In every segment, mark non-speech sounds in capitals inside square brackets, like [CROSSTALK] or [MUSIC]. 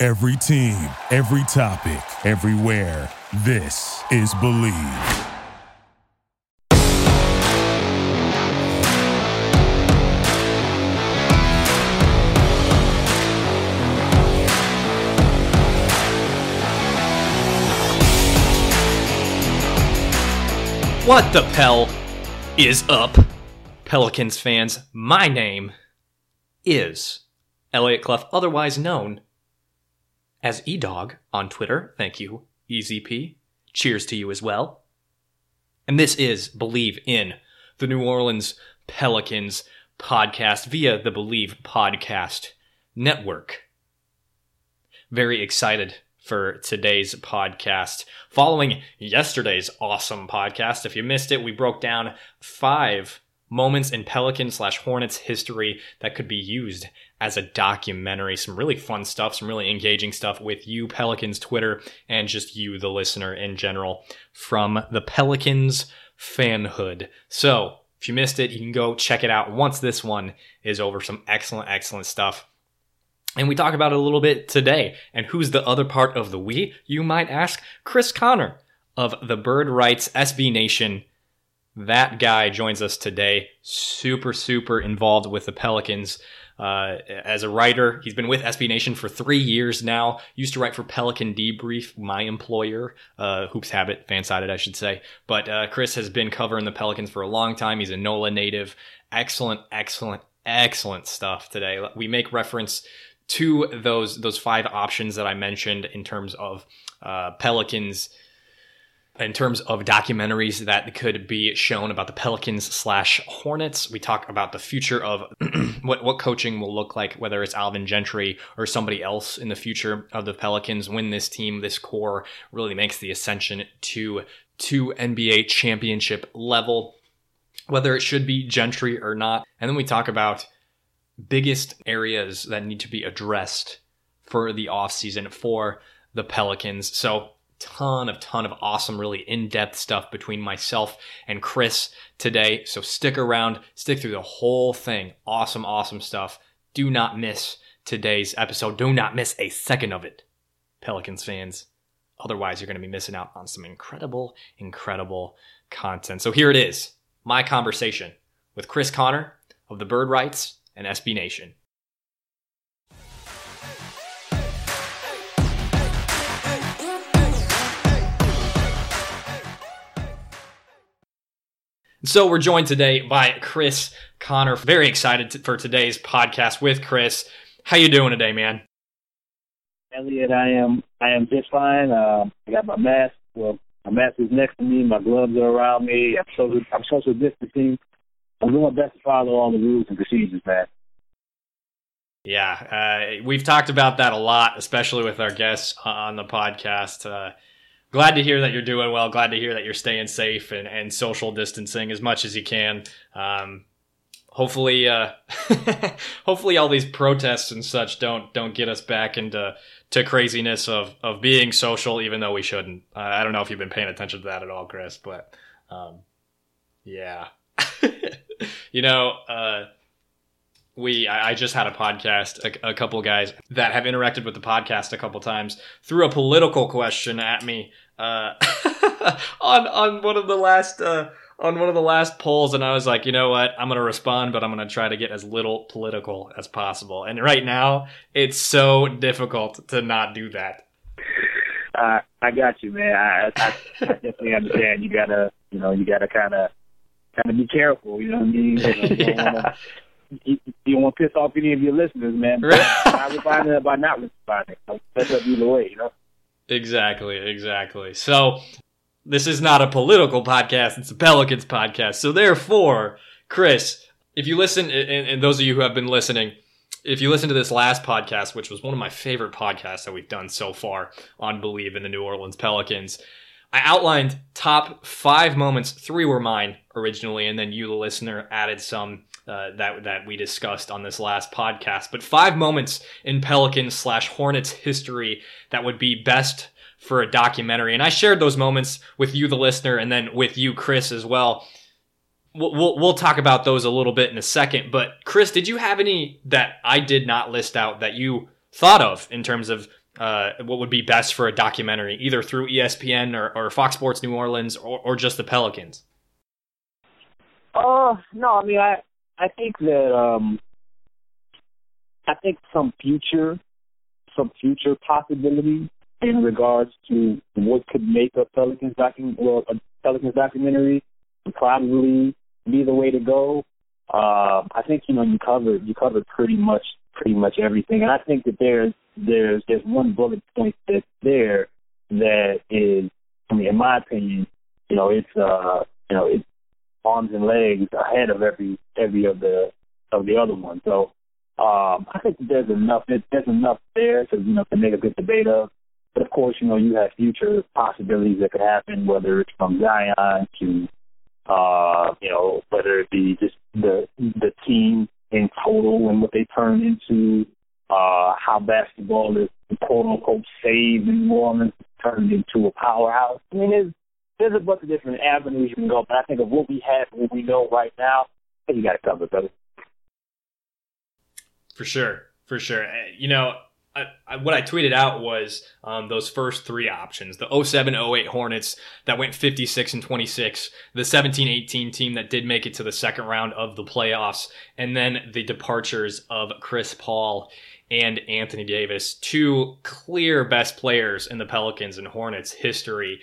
Every team, every topic, everywhere. This is Believe. What the Pell is up, Pelicans fans? My name is Elliot Clough, otherwise known as eDog on Twitter. Thank you, EZP. Cheers to you as well. And this is Believe in the New Orleans Pelicans podcast via the Believe Podcast Network. Very excited for today's podcast. Following yesterday's awesome podcast, if you missed it, we broke down five moments in Pelican slash Hornets history that could be used as a documentary. Some really fun stuff, some really engaging stuff with you, Pelicans Twitter, and just you, the listener in general, from the Pelicans fanhood. So, if you missed it, you can go check it out once this one is over. Some excellent, excellent stuff. And we talk about it a little bit today. And who's the other part of the we, you might ask? Chris Connor of the Bird Writes SB Nation. That guy joins us today. Super, super involved with the Pelicans. Uh, as a writer, he's been with SB Nation for three years now. Used to write for Pelican Debrief, my employer, uh, Hoops Habit, Fansided, I should say. But uh, Chris has been covering the Pelicans for a long time. He's a NOLA native. Excellent, excellent, excellent stuff today. We make reference to those those five options that I mentioned in terms of uh, Pelicans, in terms of documentaries that could be shown about the Pelicans slash Hornets. We talk about the future of [CLEARS THROAT] what what coaching will look like, whether it's Alvin Gentry or somebody else in the future of the Pelicans when this team, this core, really makes the ascension to to NBA championship level, whether it should be Gentry or not. And then we talk about biggest areas that need to be addressed for the offseason for the Pelicans. So ton of ton of awesome really in-depth stuff between myself and Chris today. So stick around, stick through the whole thing. Awesome awesome stuff. Do not miss today's episode. Do not miss a second of it. Pelicans fans. Otherwise, you're going to be missing out on some incredible incredible content. So here it is. My conversation with Chris Connor of the Bird Writes and SB Nation. So we're joined today by Chris Connor. Very excited for today's podcast with Chris. How you doing today, man? Elliot, I am I am just fine. Uh, I got my mask. Well, my mask is next to me. My gloves are around me. I'm social I'm social distancing. I'm doing my best to follow all the rules and procedures, man. Yeah, uh, we've talked about that a lot, especially with our guests on the podcast. Uh, glad to hear that you're doing well. Glad to hear that you're staying safe and, and social distancing as much as you can. Um, hopefully, uh, [LAUGHS] hopefully, all these protests and such don't don't get us back into to craziness of of being social, even though we shouldn't. I don't know if you've been paying attention to that at all, Chris, but um, yeah, [LAUGHS] you know uh, we I, just had a podcast a, a, couple guys that have interacted with the podcast a couple times threw a political question at me uh, [LAUGHS] on on one of the last uh, on one of the last polls and I was like you know what? I'm gonna respond but I'm gonna try to get as little political as possible. And right now it's so difficult to not do that. Uh, I got you man. I, I, I [LAUGHS] definitely understand. You gotta you know you gotta kind of kind of be careful you know what I mean? You know, you, [LAUGHS] you don't want to piss off any of your listeners, man. I responding by not responding. That's up either way, you know. Exactly, exactly. So this is not a political podcast; it's a Pelicans podcast. So therefore, Chris, if you listen, and, and those of you who have been listening, if you listen to this last podcast, which was one of my favorite podcasts that we've done so far on Believe in the New Orleans Pelicans, I outlined top five moments. Three were mine originally, and then you, the listener, added some uh, that that we discussed on this last podcast. But five moments in Pelicans slash Hornets history that would be best for a documentary, and I shared those moments with you, the listener, and then with you, Chris, as well. We'll, we'll, we'll talk about those a little bit in a second. But Chris, did you have any that I did not list out that you thought of in terms of uh, what would be best for a documentary, either through ESPN or, or Fox Sports New Orleans or, or just the Pelicans? Uh, no, I mean, I I think that um, I think some future, some future possibilities in regards to what could make a Pelicans docu well, a Pelicans documentary would probably be the way to go. Uh, I think you know you covered you covered pretty much pretty much everything, and I think that there's there's there's one bullet point that's there that is, I mean, in my opinion, you know, it's uh, you know, it's arms and legs ahead of every every of the of the other one. So um, I think there's enough there's enough there to you know to make a good debate of. But of course, you know, you have future possibilities that could happen, whether it's from Zion to uh, you know, whether it be just the the team in total and what they turn into, uh, how basketball is quote unquote saved in New Orleans, turned into a powerhouse. I mean, there's there's a bunch of different avenues you can go, but I think of what we have, what we know right now, you got to cover, brother. For sure, for sure. Uh, you know, I, I, what I tweeted out was um, those first three options the 07 08 Hornets that went 56 and 26, the 17 18 team that did make it to the second round of the playoffs, and then the departures of Chris Paul and Anthony Davis, two clear best players in the Pelicans and Hornets history.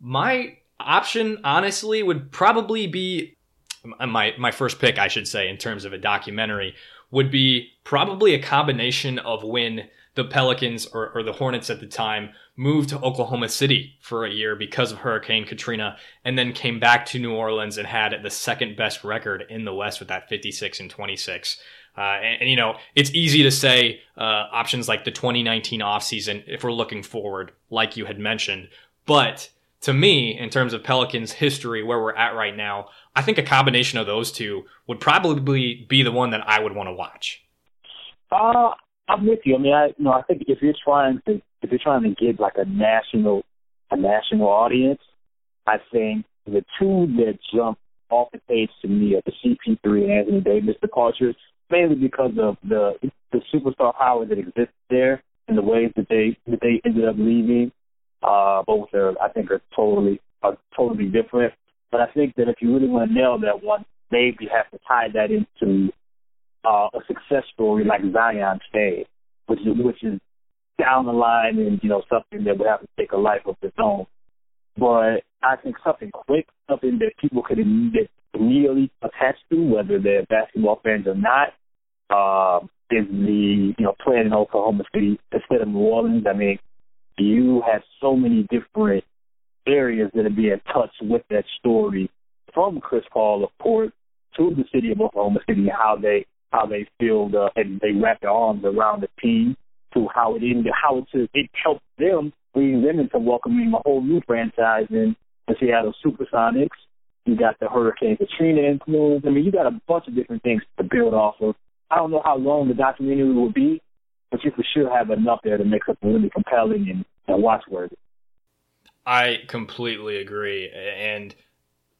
My option, honestly, would probably be my my first pick, I should say, in terms of a documentary, would be probably a combination of when the Pelicans or, or, the Hornets at the time moved to Oklahoma City for a year because of Hurricane Katrina, and then came back to New Orleans and had the second best record in the West with that 56 and 26. Uh, and, and, you know, it's easy to say uh, options like the 2019 offseason if we're looking forward, like you had mentioned. But to me, in terms of Pelicans history, where we're at right now, I think a combination of those two would probably be the one that I would want to watch. Uh, I'm with you. I mean, I you know, I think if you're trying to if you're trying to get like a national a national audience, I think the two that jump off the page to me are the CP3 and Anthony Davis departures mainly because of the the superstar power that exists there and the ways that they that they ended up leaving. Uh, both are I think are totally are totally different. But I think that if you really want to nail that one, maybe you have to tie that into uh, a success story like Zion stayed, which is which is down the line and you know something that would have to take a life of its own. But I think something quick, something that people could immediately attach to, whether they're basketball fans or not, uh, is the you know playing in Oklahoma City instead of New Orleans. I mean, you have so many different areas that are being touched with that story from Chris Paul, of course, to the city of Oklahoma City, how they how they feel the, uh, and they wrap their arms around the team, to how it ended, how it it helped them bring them into welcoming a whole new franchise in the Seattle Supersonics. You got the Hurricane Katrina influence. I mean, you got a bunch of different things to build off of. I don't know how long the documentary will be, but you for sure have enough there to make something really compelling and, and watchworthy. I completely agree. And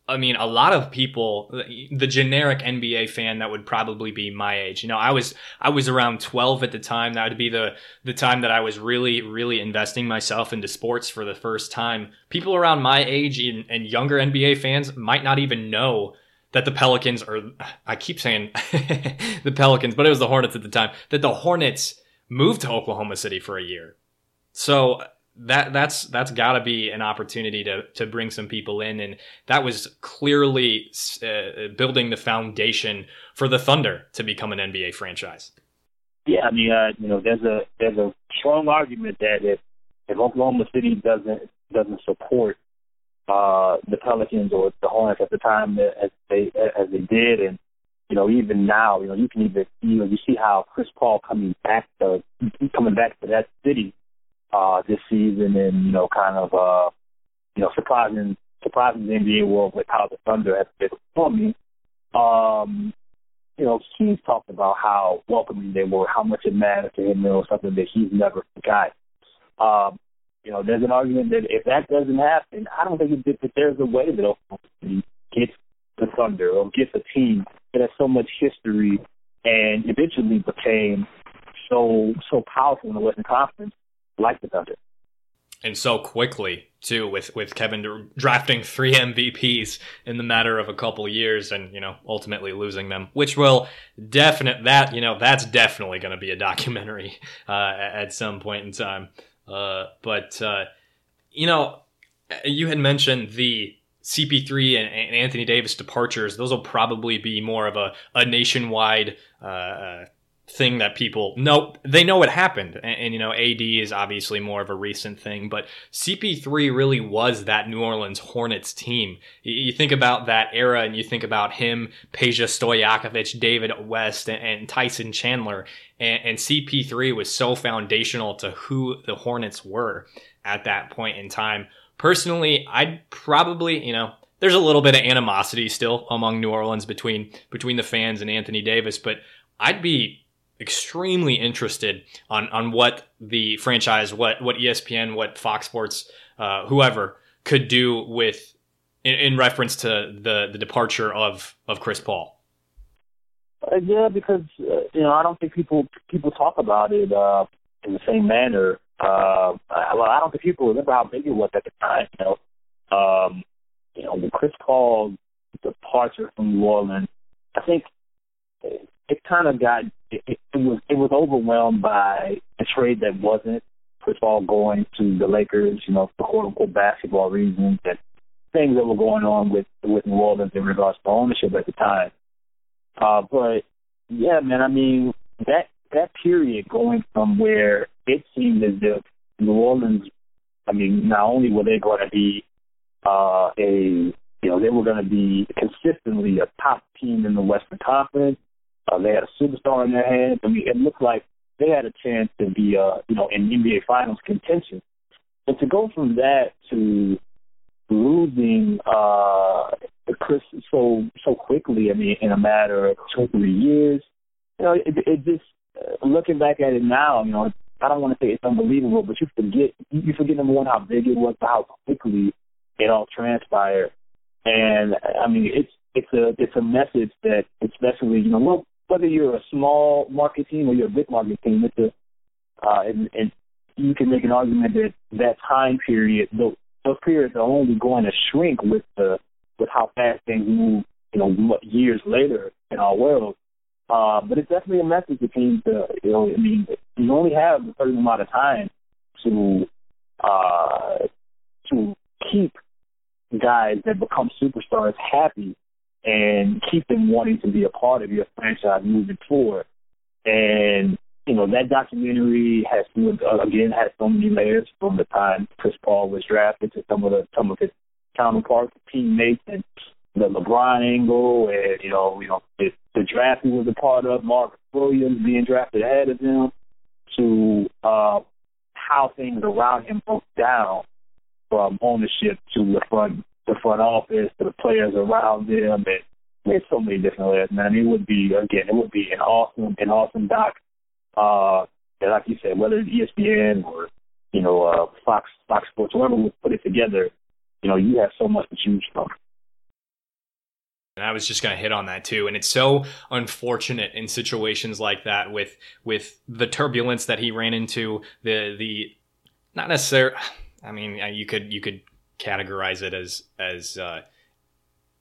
I mean, a lot of people, the generic NBA fan that would probably be my age. You know, I was I was around 12 at the time. That would be the the time that I was really really investing myself into sports for the first time. People around my age and, and younger NBA fans might not even know that the Pelicans are, I keep saying [LAUGHS] the Pelicans, but it was the Hornets at the time. That the Hornets moved to Oklahoma City for a year. So that that's that's got to be an opportunity to to bring some people in, and that was clearly uh, building the foundation for the Thunder to become an NBA franchise. Yeah, I mean, uh, you know, there's a there's a strong argument that if if Oklahoma City doesn't doesn't support uh, the Pelicans or the Hornets at the time as they as they did, and you know, even now, you know, you can even you know you see how Chris Paul coming back to coming back to that city uh this season and you know kind of uh you know surprising surprising the NBA world with how the Thunder have been performing. Um, you know, he's talked about how welcoming they were, how much it mattered to him, you know, something that he's never forgot. Um, you know, there's an argument that if that doesn't happen, I don't think that, there's a way that Oklahoma City gets the Thunder or gets a team that has so much history and eventually became so so powerful in the Western Conference like the Thunder. And so quickly too with with Kevin drafting three MVPs in the matter of a couple years and you know ultimately losing them which will definite that you know that's definitely going to be a documentary uh, at some point in time. Uh, but uh, you know you had mentioned the CP3 and, and, Anthony Davis departures those will probably be more of a, a nationwide uh, uh, thing that people know they know what happened. And, and, you know AD is obviously more of a recent thing but CP3 really was that New Orleans Hornets team. You, you think about that era and you think about him Peja Stojakovic David West and, and Tyson Chandler and, and CP3 was so foundational to who the Hornets were at that point in time personally I'd probably you know there's a little bit of animosity still among New Orleans between between the fans and Anthony Davis but I'd be extremely interested on on what the franchise, what what ESPN, what Fox Sports, uh, whoever could do with in, in, reference to the the departure of of Chris Paul. Uh, yeah, because uh, you know I don't think people people talk about it uh, in the same manner. Uh, well, I don't think people remember how big it was at the time. You know, um, you know, the Chris Paul departure from New Orleans. I think it kind of got it, it, was it was overwhelmed by a trade that wasn't Chris Paul going to the Lakers, you know, for quote unquote basketball reasons and things that were going on with with New Orleans in regards to ownership at the time. Uh, but yeah, man, I mean that that period going from where it seemed as if New Orleans, I mean, not only were they going to be uh, a you know they were going to be consistently a top team in the Western Conference uh, they had a superstar in their hands. I mean, it looked like they had a chance to be, uh, you know, in NBA Finals contention. But to go from that to losing uh, Chris so so quickly, I mean, in a matter of two three years, you know, it, it just looking back at it now, you know, I don't want to say it's unbelievable, but you forget you forget number one how big it was, how quickly it all transpired, and I mean, it's it's a it's a message that especially you know whether you're a small market team or you're a big market team, it's a, uh, and, and you can make an argument that that time period, those, those periods are only going to shrink with the with how fast things move, you know, years later in our world. Uh, but it's definitely a message to teams to, you know, I mean, you only have a certain amount of time to uh, to keep guys that become superstars happy and keep them wanting to be a part of your franchise moving forward. And you know that documentary has again has so many layers from the time Chris Paul was drafted to some of the some of his counterparts, teammates, and the LeBron angle, and you know you know the, the draft he was a part of, Mark Williams being drafted ahead of him, to uh, how things around him broke down from ownership to the front the front office to the players around them, and there's so many different layers, man. It would be again, it would be an awesome, an awesome doc. Uh, that like you said, whether it's ESPN or you know uh, Fox, Fox Sports, whoever would put it together, you know, you have so much to choose from. And I was just going to hit on that too. And it's so unfortunate in situations like that with with the turbulence that he ran into, the the not necessarily. I mean, you could you could categorize it as as uh,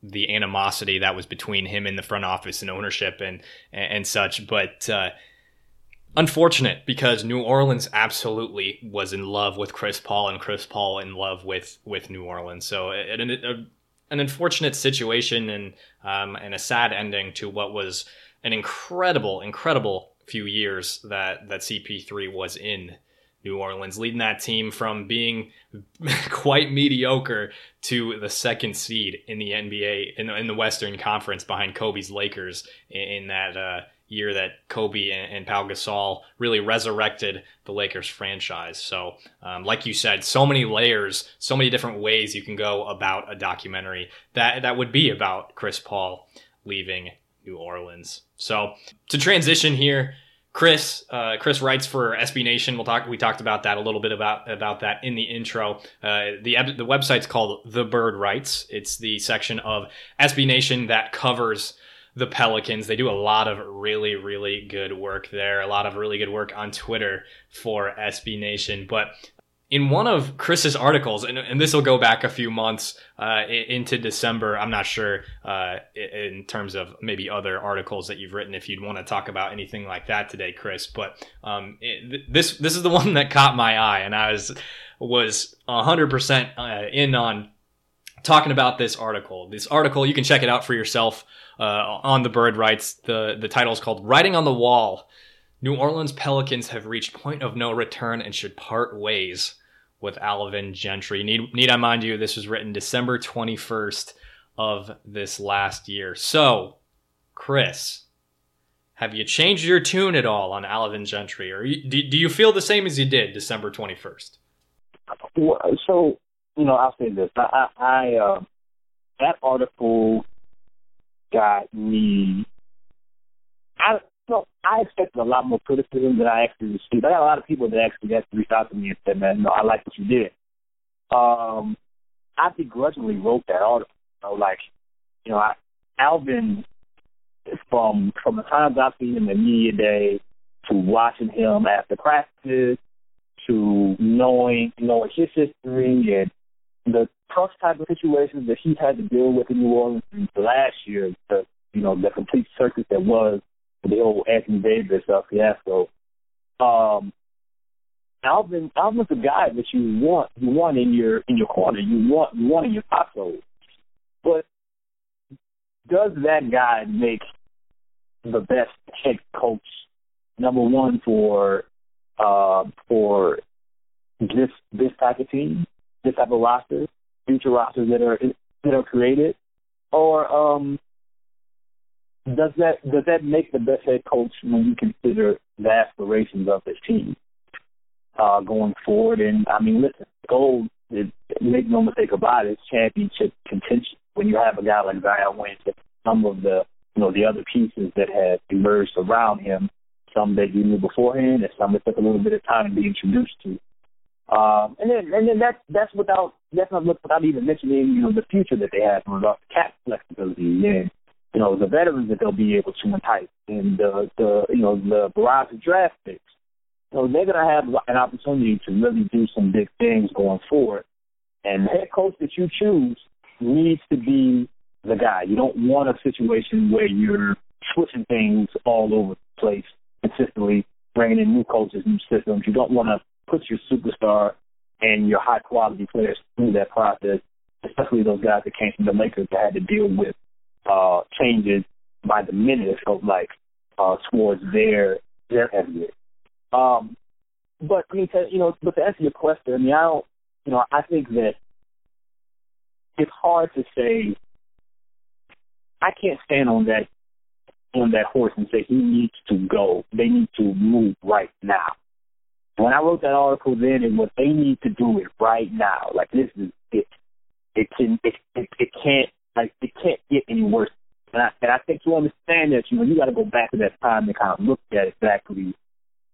the animosity that was between him and the front office and ownership and and, and such. But uh, unfortunate because New Orleans absolutely was in love with Chris Paul and Chris Paul in love with with New Orleans. So it, it, a, an unfortunate situation and um, and a sad ending to what was an incredible incredible few years that that CP3 was in New Orleans, leading that team from being [LAUGHS] quite mediocre to the second seed in the NBA in the, in the Western Conference behind Kobe's Lakers in, in that uh, year that Kobe and, and Pau Gasol really resurrected the Lakers franchise. So, um, like you said, so many layers, so many different ways you can go about a documentary that that would be about Chris Paul leaving New Orleans. So, to transition here Chris, uh, Chris writes for SB Nation. We'll talk. We talked about that a little bit about about that in the intro. Uh, the the website's called The Bird Writes. It's the section of SB Nation that covers the Pelicans. They do a lot of really really good work there. A lot of really good work on Twitter for SB Nation. But in one of Chris's articles, and, and this will go back a few months uh, into December. I'm not sure uh, in terms of maybe other articles that you've written if you'd want to talk about anything like that today, Chris. But um, it, this this is the [LAUGHS] one that caught my eye, and I was was 100 percent uh, in on talking about this article. This article you can check it out for yourself uh, on the Bird Writes. the The title is called "Writing on the Wall." New Orleans Pelicans have reached point of no return and should part ways with Alvin Gentry. Need, need I mind you, this was written December 21st of this last year. So, Chris, have you changed your tune at all on Alvin Gentry, or do, do you feel the same as you did December 21st? So, you know, I'll say this. I, I, I uh, that article got me. I so I expected a lot more criticism than I actually received. I got a lot of people that actually actually reached out to me and said, "Man, no, I like what you did." Um, I begrudgingly wrote that article. You know, like, you know, I, Alvin, from from the times I've seen him in media day to watching him after practice to knowing knowing his history and the tough type of situations that he had to deal with in New Orleans last year, the you know the complete circus that was the old Anthony Davis uh, fiasco. Um, Alvin, Alvin's a guy that you want, you want in your in your corner, you want, you want in your household. But does that guy make the best head coach? Number one for uh, for this this type of team, this type of roster, future rosters that are that are created, or um, does that does that make the best head coach when you consider the aspirations of his team uh, going forward? And I mean, listen, gold is make no mistake about it, championship contention. When you have a guy like Zion Williamson, some of the you know the other pieces that have emerged around him, some that you knew beforehand, and some that took a little bit of time to be introduced to. Um, and then and then that's that's without that's not without even mentioning you know the future that they have with the cap flexibility and you know, the veterans that they'll be able to entice and the, the you know, the barrage of draft picks. So they're to have an opportunity to really do some big things going forward. And the head coach that you choose needs to be the guy. You don't want a situation where you're switching things all over the place consistently, bringing in new coaches, new systems. You don't want to put your superstar and your high quality players through that process, especially those guys that came from the Lakers that had to deal with uh, changes by the minute. It felt like uh, towards their their exit. Um, but I mean, to, you know, but to answer your question, I mean, I don't, you know, I think that it's hard to say. I can't stand on that on that horse and say he needs to go. They need to move right now. When I wrote that article, then it was they need to do it right now. Like this is it. It can it it, it can't like it can't get any worse. And I, and I think to understand that, you know, you got to go back to that time and kind of look at exactly,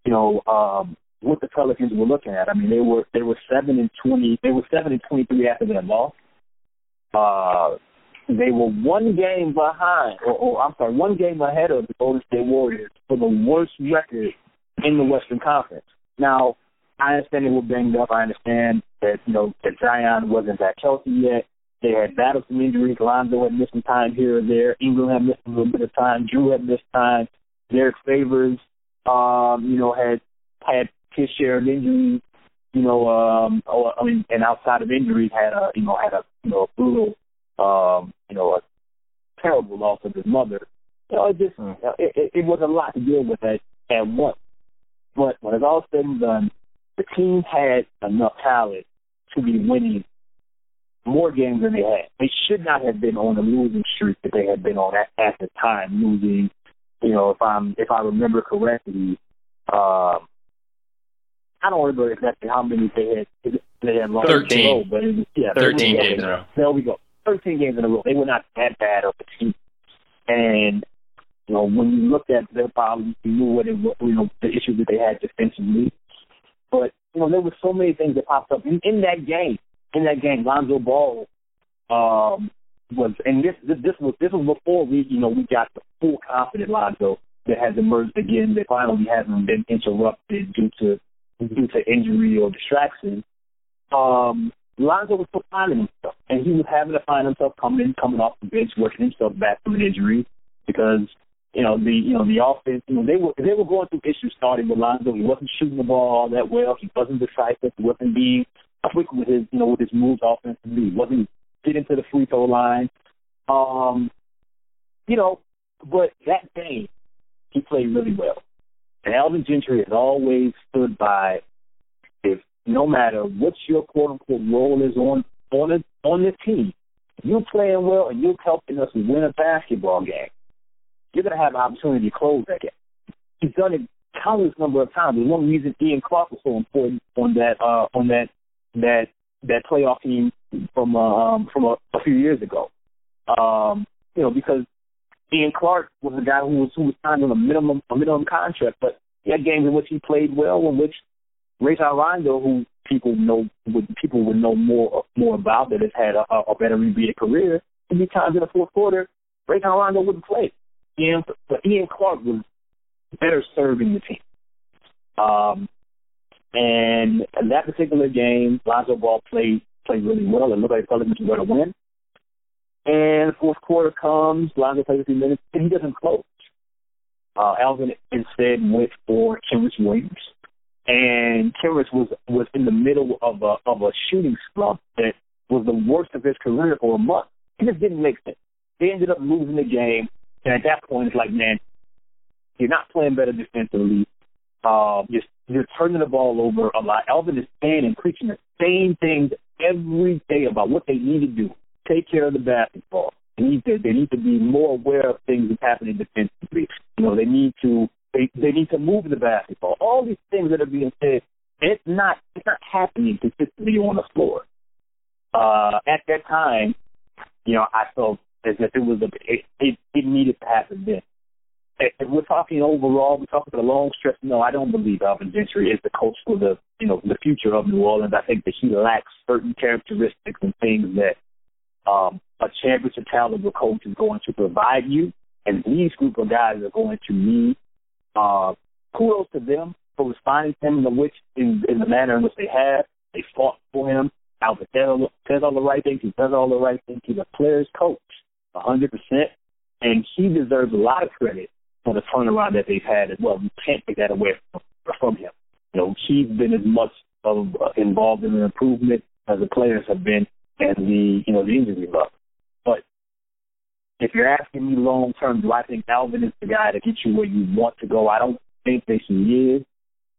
you know, um, what the Pelicans were looking at. I mean, they were they were seven and twenty. They were seven and twenty three after that loss. Uh, they were one game behind, or, or I'm sorry, one game ahead of the Golden State Warriors for the worst record in the Western Conference. Now, I understand they were banged up. I understand that you know that Zion wasn't that healthy yet. They had battled some injuries. Lonzo had missed some time here or there. Ingram had missed a little bit of time. Jrue had missed time. Derrick Favors, um, you know, had had his share of injuries. You know, um, or, I mean, and outside of injuries, had a you know had a you know a brutal, um, you know, a terrible loss of his mother. You know, it just mm. it, it, it was a lot to deal with at at once. But when it's all said and done, the team had enough talent to be winning more games than they had. They should not have been on the losing streak that they had been on at, at the time, losing. You know, if I'm if I remember correctly, um, I don't remember exactly how many they had. They had lost 13. in a row, but it was, yeah, 13 games in a row. There we go. 13 games in a row. They were not that bad of a team. And, you know, when you looked at their problems, you knew what it was, you know, the issues that they had defensively. But, you know, there were so many things that popped up in, in that game. In that game, Lonzo Ball um, was, and this, this this was this was before we, you know, we got the full confident Lonzo that has emerged again. That finally hasn't been interrupted due to due to injury or distraction. Um, Lonzo was finding himself, and he was having to find himself coming in, coming off the bench, working himself back from an injury because you know the you know the offense. You know they were they were going through issues starting with Lonzo. He wasn't shooting the ball all that well. He wasn't decisive. He wasn't being quick with his you know with his moves offensively. He wasn't getting to the free throw line. Um, you know, but that game he played really well. And Alvin Gentry has always stood by if no matter what your quote unquote role is on on a, on the team, you're playing well and you're helping us win a basketball game, you're gonna have an opportunity to close that game. He's done it countless number of times. There's one reason Ian Clark was so important on that uh on that that that playoff team from uh, um from a, a few years ago. Um, you know, because Ian Clark was a guy who was who was signed on a minimum a minimum contract, but he had games in which he played well, in which Rajon Rondo, who people know would people would know more more about that has had a, a better NBA career, be times in the fourth quarter, Rajon Rondo wouldn't play. Ian, but Ian Clark was better serving the team. Um, and in that particular game, Lonzo Ball played played really well. It looked like the Pelicans were going to win. And fourth quarter comes, Lonzo plays a few minutes, and he doesn't close. Uh, Alvin instead went for Kenrich Williams, and Kenrich was was in the middle of a of a shooting slump that was the worst of his career for a month. It just didn't make sense. They ended up losing the game, and at that point, it's like, man, you're not playing better defensively. Uh, you're, you're turning the ball over a lot. Alvin is saying and preaching the same things every day about what they need to do. Take care of the basketball. They need to they need to be more aware of things that's happening defensively. You know, they need to they they need to move the basketball. All these things that are being said, it's not it's not happening consistently on the floor. Uh, at that time, you know, I felt as if it was a it it, it needed to happen then. If we're talking overall, we're talking the long stretch. No, I don't believe Alvin Gentry is the coach for the you know the future of New Orleans. I think that he lacks certain characteristics and things that um, a championship caliber coach is going to provide you, and these group of guys are going to need. Uh, kudos to them for responding to him in the which in, in the manner in which they have. They fought for him. Alvin says all the right things. He does all the right things. He's a player's coach, a hundred percent, and he deserves a lot of credit for the turnaround that they've had as well. You can't take that away from, from him. You know, he's been as much of uh, involved in the improvement as the players have been, and the you know the injury luck. But if you're asking me long term, do I think Alvin is the guy to get you where you want to go? I don't think that he is.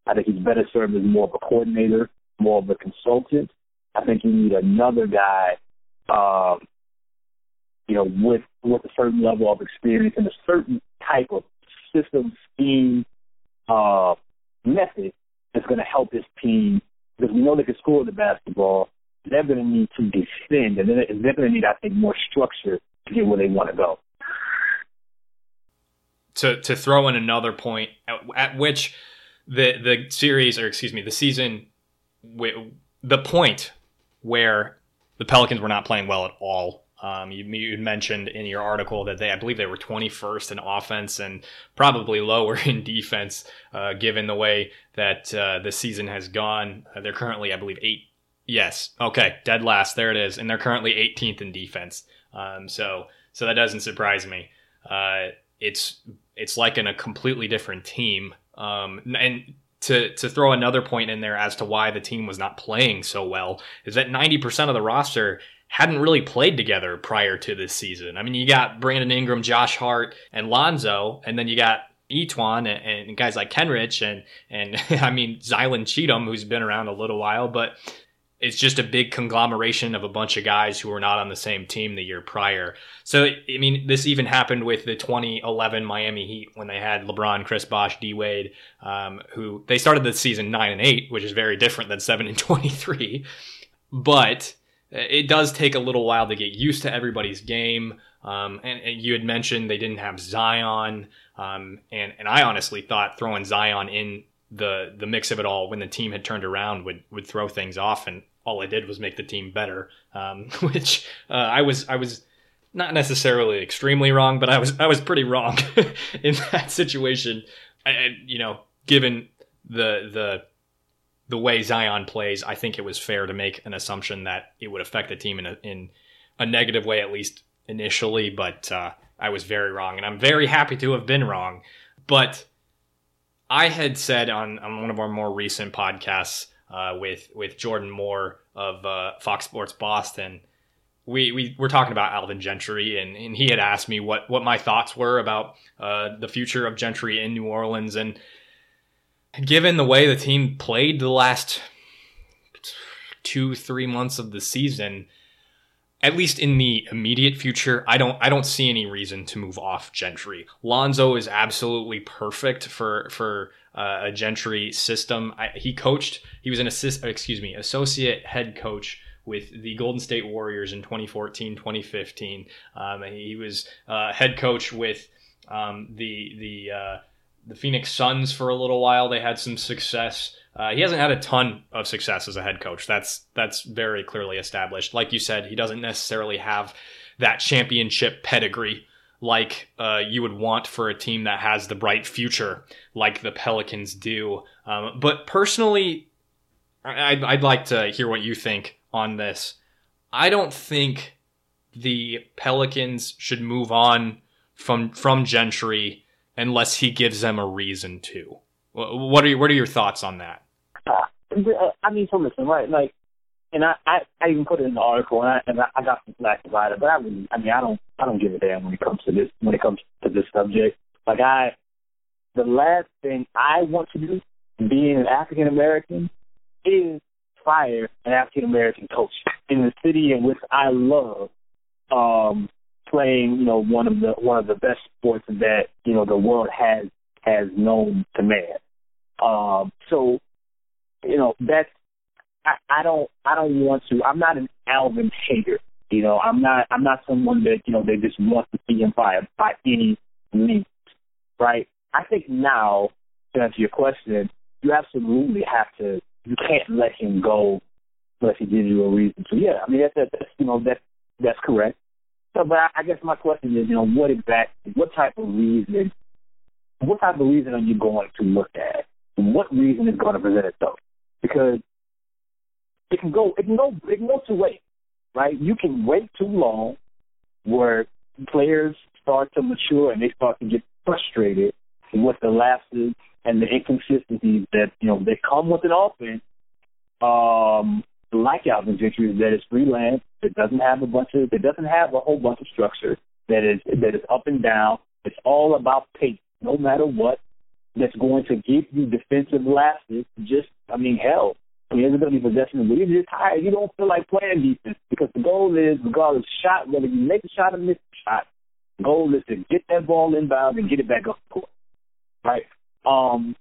I think he's better served as more of a coordinator, more of a consultant. I think you need another guy, um, you know, with with a certain level of experience and a certain type of system scheme uh, method that's going to help this team because we know they can score the basketball. They're going to need to defend, and they're, they're going to need, I think, more structure to get where they want to go. To to throw in another point at, at which the the series, or excuse me, the season, the point where the Pelicans were not playing well at all um, you, you, mentioned in your article that they, I believe, they were 21st in offense and probably lower [LAUGHS] in defense, uh, given the way that uh, the season has gone. Uh, they're currently, I believe, eight. Yes, okay, dead last. There it is, and they're currently 18th in defense. Um, so, so that doesn't surprise me. Uh, it's it's like in a completely different team. Um, and to to throw another point in there as to why the team was not playing so well is that 90% of the roster hadn't really played together prior to this season. I mean, you got Brandon Ingram, Josh Hart, and Lonzo, and then you got E'Twaun and, and guys like Kenrich and and [LAUGHS] I mean Zylan Cheatham, who's been around a little while, but it's just a big conglomeration of a bunch of guys who were not on the same team the year prior. So, I mean, this even happened with the 2011 Miami Heat when they had LeBron, Chris Bosh, D Wade, um, who they started the season nine and eight, which is very different than seven and 23. But it does take a little while to get used to everybody's game. Um, and, and, you had mentioned they didn't have Zion, um, and and I honestly thought throwing Zion in the the mix of it all when the team had turned around would would throw things off, and all I did was make the team better, um, [LAUGHS] which uh, I was I was not necessarily extremely wrong, but I was I was pretty wrong [LAUGHS] in that situation. And you know, given the the the way Zion plays, I think it was fair to make an assumption that it would affect the team in a, in a negative way, at least initially. But uh, I was very wrong, and I'm very happy to have been wrong. But I had said on, on one of our more recent podcasts uh, with with Jordan Moore of uh, Fox Sports Boston. We, we were talking about Alvin Gentry, and, and he had asked me what, what my thoughts were about uh, the future of Gentry in New Orleans. And given the way the team played the last two, three months of the season, at least in the immediate future, I don't I don't see any reason to move off Gentry. Lonzo is absolutely perfect for for uh, a Gentry system. I, he coached. He was an assist. Excuse me, associate head coach with the Golden State Warriors in 2014, 2015. Um, he was uh, head coach with um, the the uh, the Phoenix Suns for a little while. They had some success. Uh, he hasn't had a ton of success as a head coach. That's that's very clearly established. Like you said, he doesn't necessarily have that championship pedigree like uh, you would want for a team that has the bright future, like the Pelicans do. Um, but personally, I'd, I'd like to hear what you think on this. I don't think the Pelicans should move on from from Gentry unless he gives them a reason to. What are your, what are your thoughts on that? I mean, so listen, right? Like and I, I, I even put it in the article, and I, and I got some flack about it. But I really, I mean, I don't, I don't give a damn when it comes to this, when it comes to this subject. Like I, the last thing I want to do, being an African American, is fire an African American coach in the city in which I love, um, playing, you know, one of the one of the best sports that you know the world has has known to man. Um, so, you know, that's I, I don't I don't want to. I'm not an Alvin hater. You know, I'm not I'm not someone that you know they just want to see him by by any means, right? I think now to answer your question, you absolutely have to. You can't let him go unless he gives you a reason to. Yeah, I mean that's that's you know that's that's correct. So, but I, guess my question is, you know, what exactly, what type of reason, what type of reason are you going to look at? What reason is going to present itself? Because it can go it can go it can go two ways, right? You can wait too long where players start to mature and they start to get frustrated with the lapses and the inconsistencies that, you know, they come with an offense. Um like Alvin Gentry that is freelance, it doesn't have a bunch of it doesn't have a whole bunch of structure that is that is up and down. It's all about pace, no matter what, that's going to give you defensive lapses. Just I mean, hell, I mean, everybody possession, but you're just tired. You don't feel like playing defense because the goal is, regardless of shot, whether you make a shot or miss a shot, the goal is to get that ball inbound and get it back up court. Right? Um,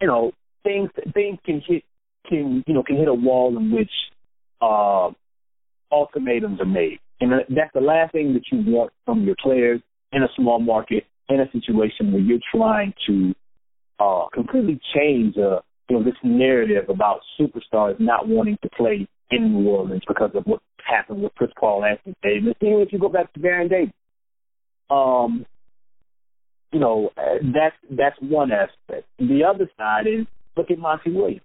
you know, things things can hit can you know can hit a wall in which uh, ultimatums are made, and that's the last thing that you want from your players in a small market in a situation where you're trying to uh, completely change a you know, this narrative about superstars not wanting to play in New Orleans because of what happened with Chris Paul, Anthony Davis. Even if you go back to Baron Davis, um, you know, that's that's one aspect. The other side is look at Monty Williams.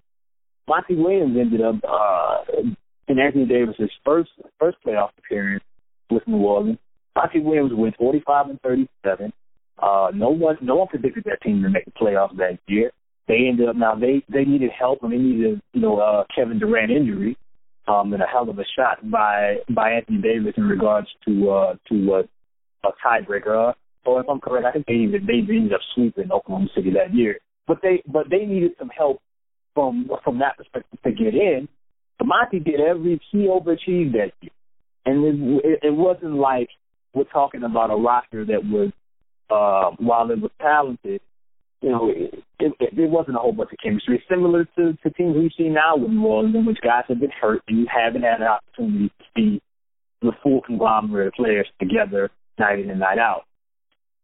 Monty Williams ended up uh, in Anthony Davis's first first playoff appearance with New Orleans. Monty Williams went 45 and 37. Uh, no one no one predicted that team to make the playoffs that year they ended up now they they needed help and they needed you know uh, Kevin Durant injury, um, and a hell of a shot by by Anthony Davis in regards to uh, to uh, a tiebreaker. Uh, or if I'm correct, I think they even they ended up sweeping Oklahoma City that year. But they but they needed some help from from that perspective to get in. But Monty did every he overachieved that year, and it, it, wasn't like we're talking about a roster that was uh, while it was talented, you know, it, it, it wasn't a whole bunch of chemistry. Similar to, to teams we've seen now with New Orleans, in which guys have been hurt and you haven't had an opportunity to see the full conglomerate of players together night in and night out.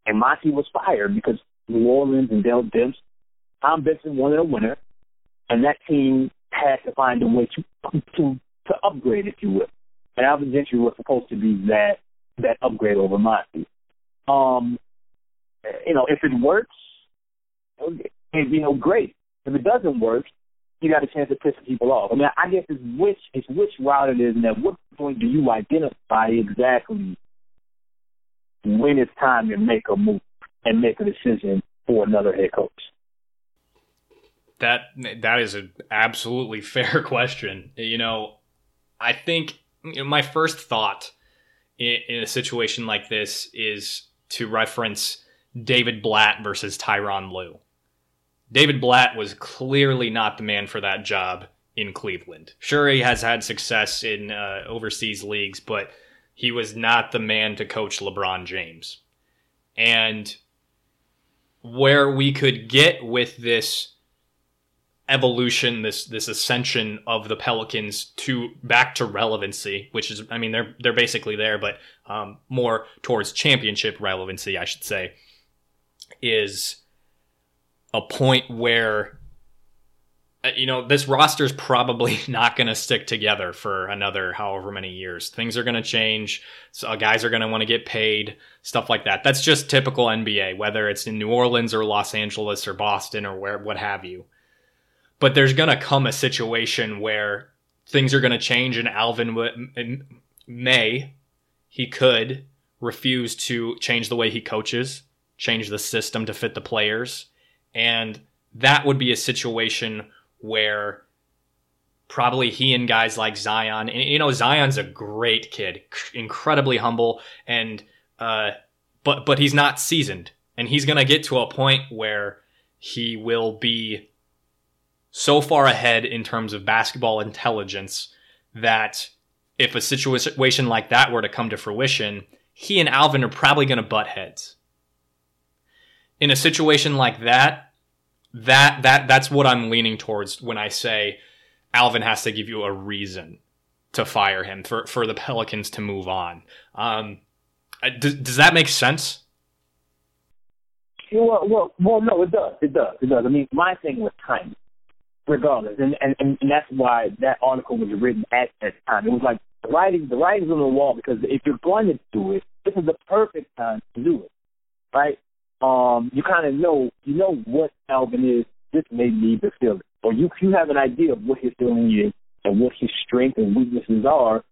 And Monty was fired because New Orleans and Dell Demps, Tom Benson wanted a winner, and that team had to find a way to to to upgrade, if you will. And Alvin Gentry was supposed to be that that upgrade over Monty. Um, you know, if it works, you know, great. If it doesn't work, you got a chance to piss people off. I mean, I guess it's which it's which route it is, and at what point do you identify exactly when it's time to make a move and make a decision for another head coach? That that is an absolutely [LAUGHS] fair question. You know, I think my first thought in, in a situation like this is to reference David Blatt versus Tyronn Lue. David Blatt was clearly not the man for that job in Cleveland. Sure, he has had success in uh, overseas leagues, but he was not the man to coach LeBron James. And where we could get with this evolution, this this ascension of the Pelicans to back to relevancy, which is, I mean, they're they're basically there, but um, more towards championship relevancy, I should say, is a point where uh, you know this roster is probably [LAUGHS] not going to stick together for another however many years. Things are going to change. So uh, guys are going to want to get paid stuff like that. That's just typical nba whether it's in new orleans or los angeles or boston or where what have you but there's going to come a situation where things are going to change and alvin may he could refuse to change the way he coaches change the system to fit the players. And that would be a situation where probably he and guys like Zion, and you know, Zion's a great kid, incredibly humble, and uh, but but he's not seasoned, and he's gonna get to a point where he will be so far ahead in terms of basketball intelligence that if a situation like that were to come to fruition, he and Alvin are probably going to butt heads in a situation like that, that that that's what I'm leaning towards when I say Alvin has to give you a reason to fire him for for the Pelicans to move on. Um, does, does that make sense? Well, well, well, no, it does. It does. It does. I mean, my thing was timing, regardless, and and and that's why that article was written at that time. It was like the writing, the writing's on the wall because if you're going to do it, this is the perfect time to do it, right? um, you kind of know you know what Alvin is. This may need the feeling, or you you have an idea of what his feeling is and what his strengths and weaknesses are.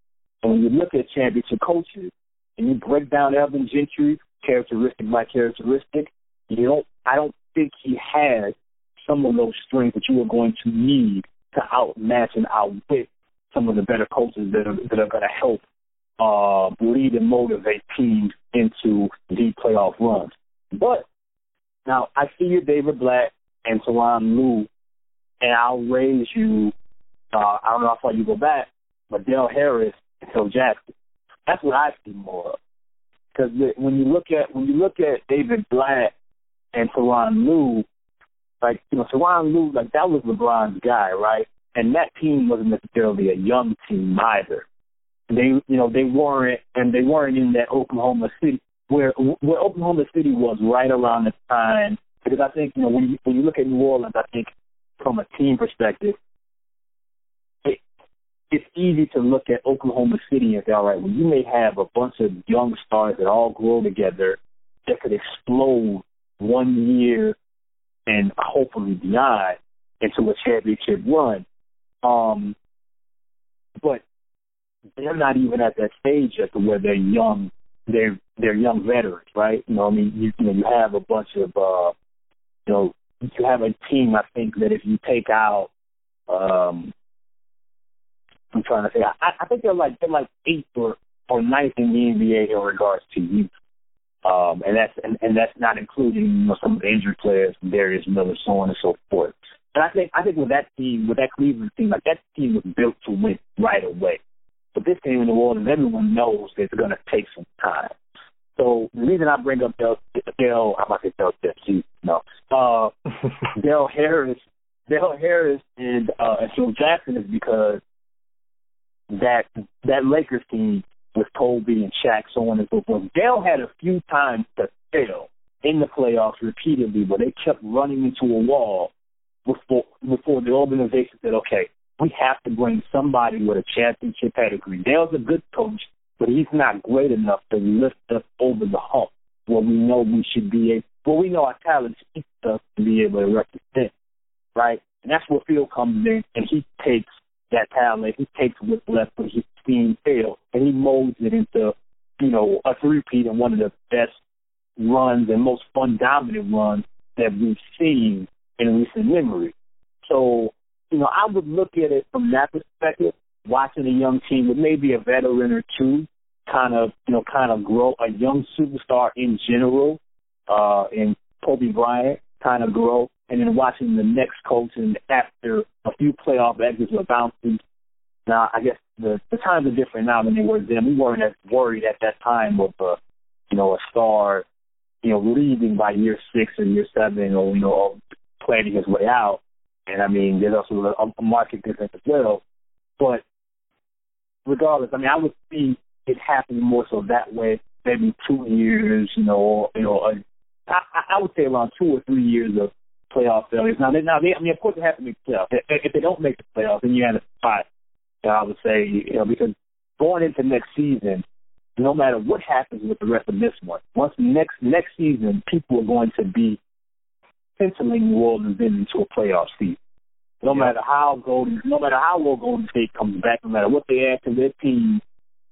And when you look at championship coaches and you break down Alvin Gentry characteristic by characteristic, you don't. I don't think he has some of those strengths that you are going to need to outmatch and outwit some of the better coaches that are that are going to help uh, lead and motivate teams into deep playoff runs. But now I see you, David Blatt and Tyronn Lue, and I'll raise you. Uh, I don't know how far you go back, but Del Harris and Phil Jackson. That's what I see more of. Because when you look at when you look at David Blatt and Tyronn Lue, like you know, Tyronn Lue, like that was LeBron's guy, right? And that team wasn't necessarily a young team either. They, you know, they weren't, and they weren't in that Oklahoma City where where Oklahoma City was right around the time because I think you know when you, when you look at New Orleans, I think from a team perspective, it, it's easy to look at Oklahoma City and say, all right, well you may have a bunch of young stars that all grow together that could explode one year and hopefully beyond into a championship run. Um, but they're not even at that stage yet to where they're young they're they're young veterans, right? You know, I mean, you, you know, you have a bunch of, uh, you know, you have a team. I think that if you take out, um, I'm trying to say, I, I think they're like they're like eighth or or ninth in the NBA in regards to youth. Um, and that's and, and that's not including you know, some of the injured players, Darius Miller, so on and so forth. And I think I think with that team, with that Cleveland team, like that team was built to win right away. But this team in New Orleans, everyone knows that it's going to take some time. So the reason I bring up Del, Del I'm about to say Del, Del no, uh, [LAUGHS] Del Harris, Del Harris and uh, and Phil Jackson is because that that Lakers team with Kobe and Shaq, so on and so forth. Dale had a few times to fail in the playoffs repeatedly, but they kept running into a wall before before the organization said, "Okay, we have to bring somebody with a championship pedigree." Dale's a good coach, but he's not great enough to lift us over the hump where we know we should be able, well, we know our talent speaks us to be able to represent, right? And that's where Phil comes in, and he takes that talent, he takes what's left of his team fail, and he molds it into, you know, a three-peat and one of the best runs and most fun dominant runs that we've seen in recent memory. So, you know, I would look at it from that perspective, watching a young team with maybe a veteran or two kind of, you know, kind of grow a young superstar in general, uh, in Kobe Bryant kind of grow, and then watching the next coach and after a few playoff exits or bounces. Now, I guess the the times are different now than they were then. We weren't as worried at that time of, uh, you know, a star, you know, leaving by year six or year seven, or you know, planning his way out. And I mean, there's also a, a market difference as well. But regardless, I mean, I would see it happening more so that way. Maybe two years, you know, you know, a, I, I would say around two or three years of playoff failures. Now, they, now they, I mean, of course, they have to make the playoffs. If, if they don't make the playoffs, then you're in a spot. I would say, you know, because going into next season, no matter what happens with the rest of this one, once next next season, people are going to be penciling New Orleans into a playoff season. No yeah. matter how Golden, no matter how well Golden State comes back, no matter what they add to their team,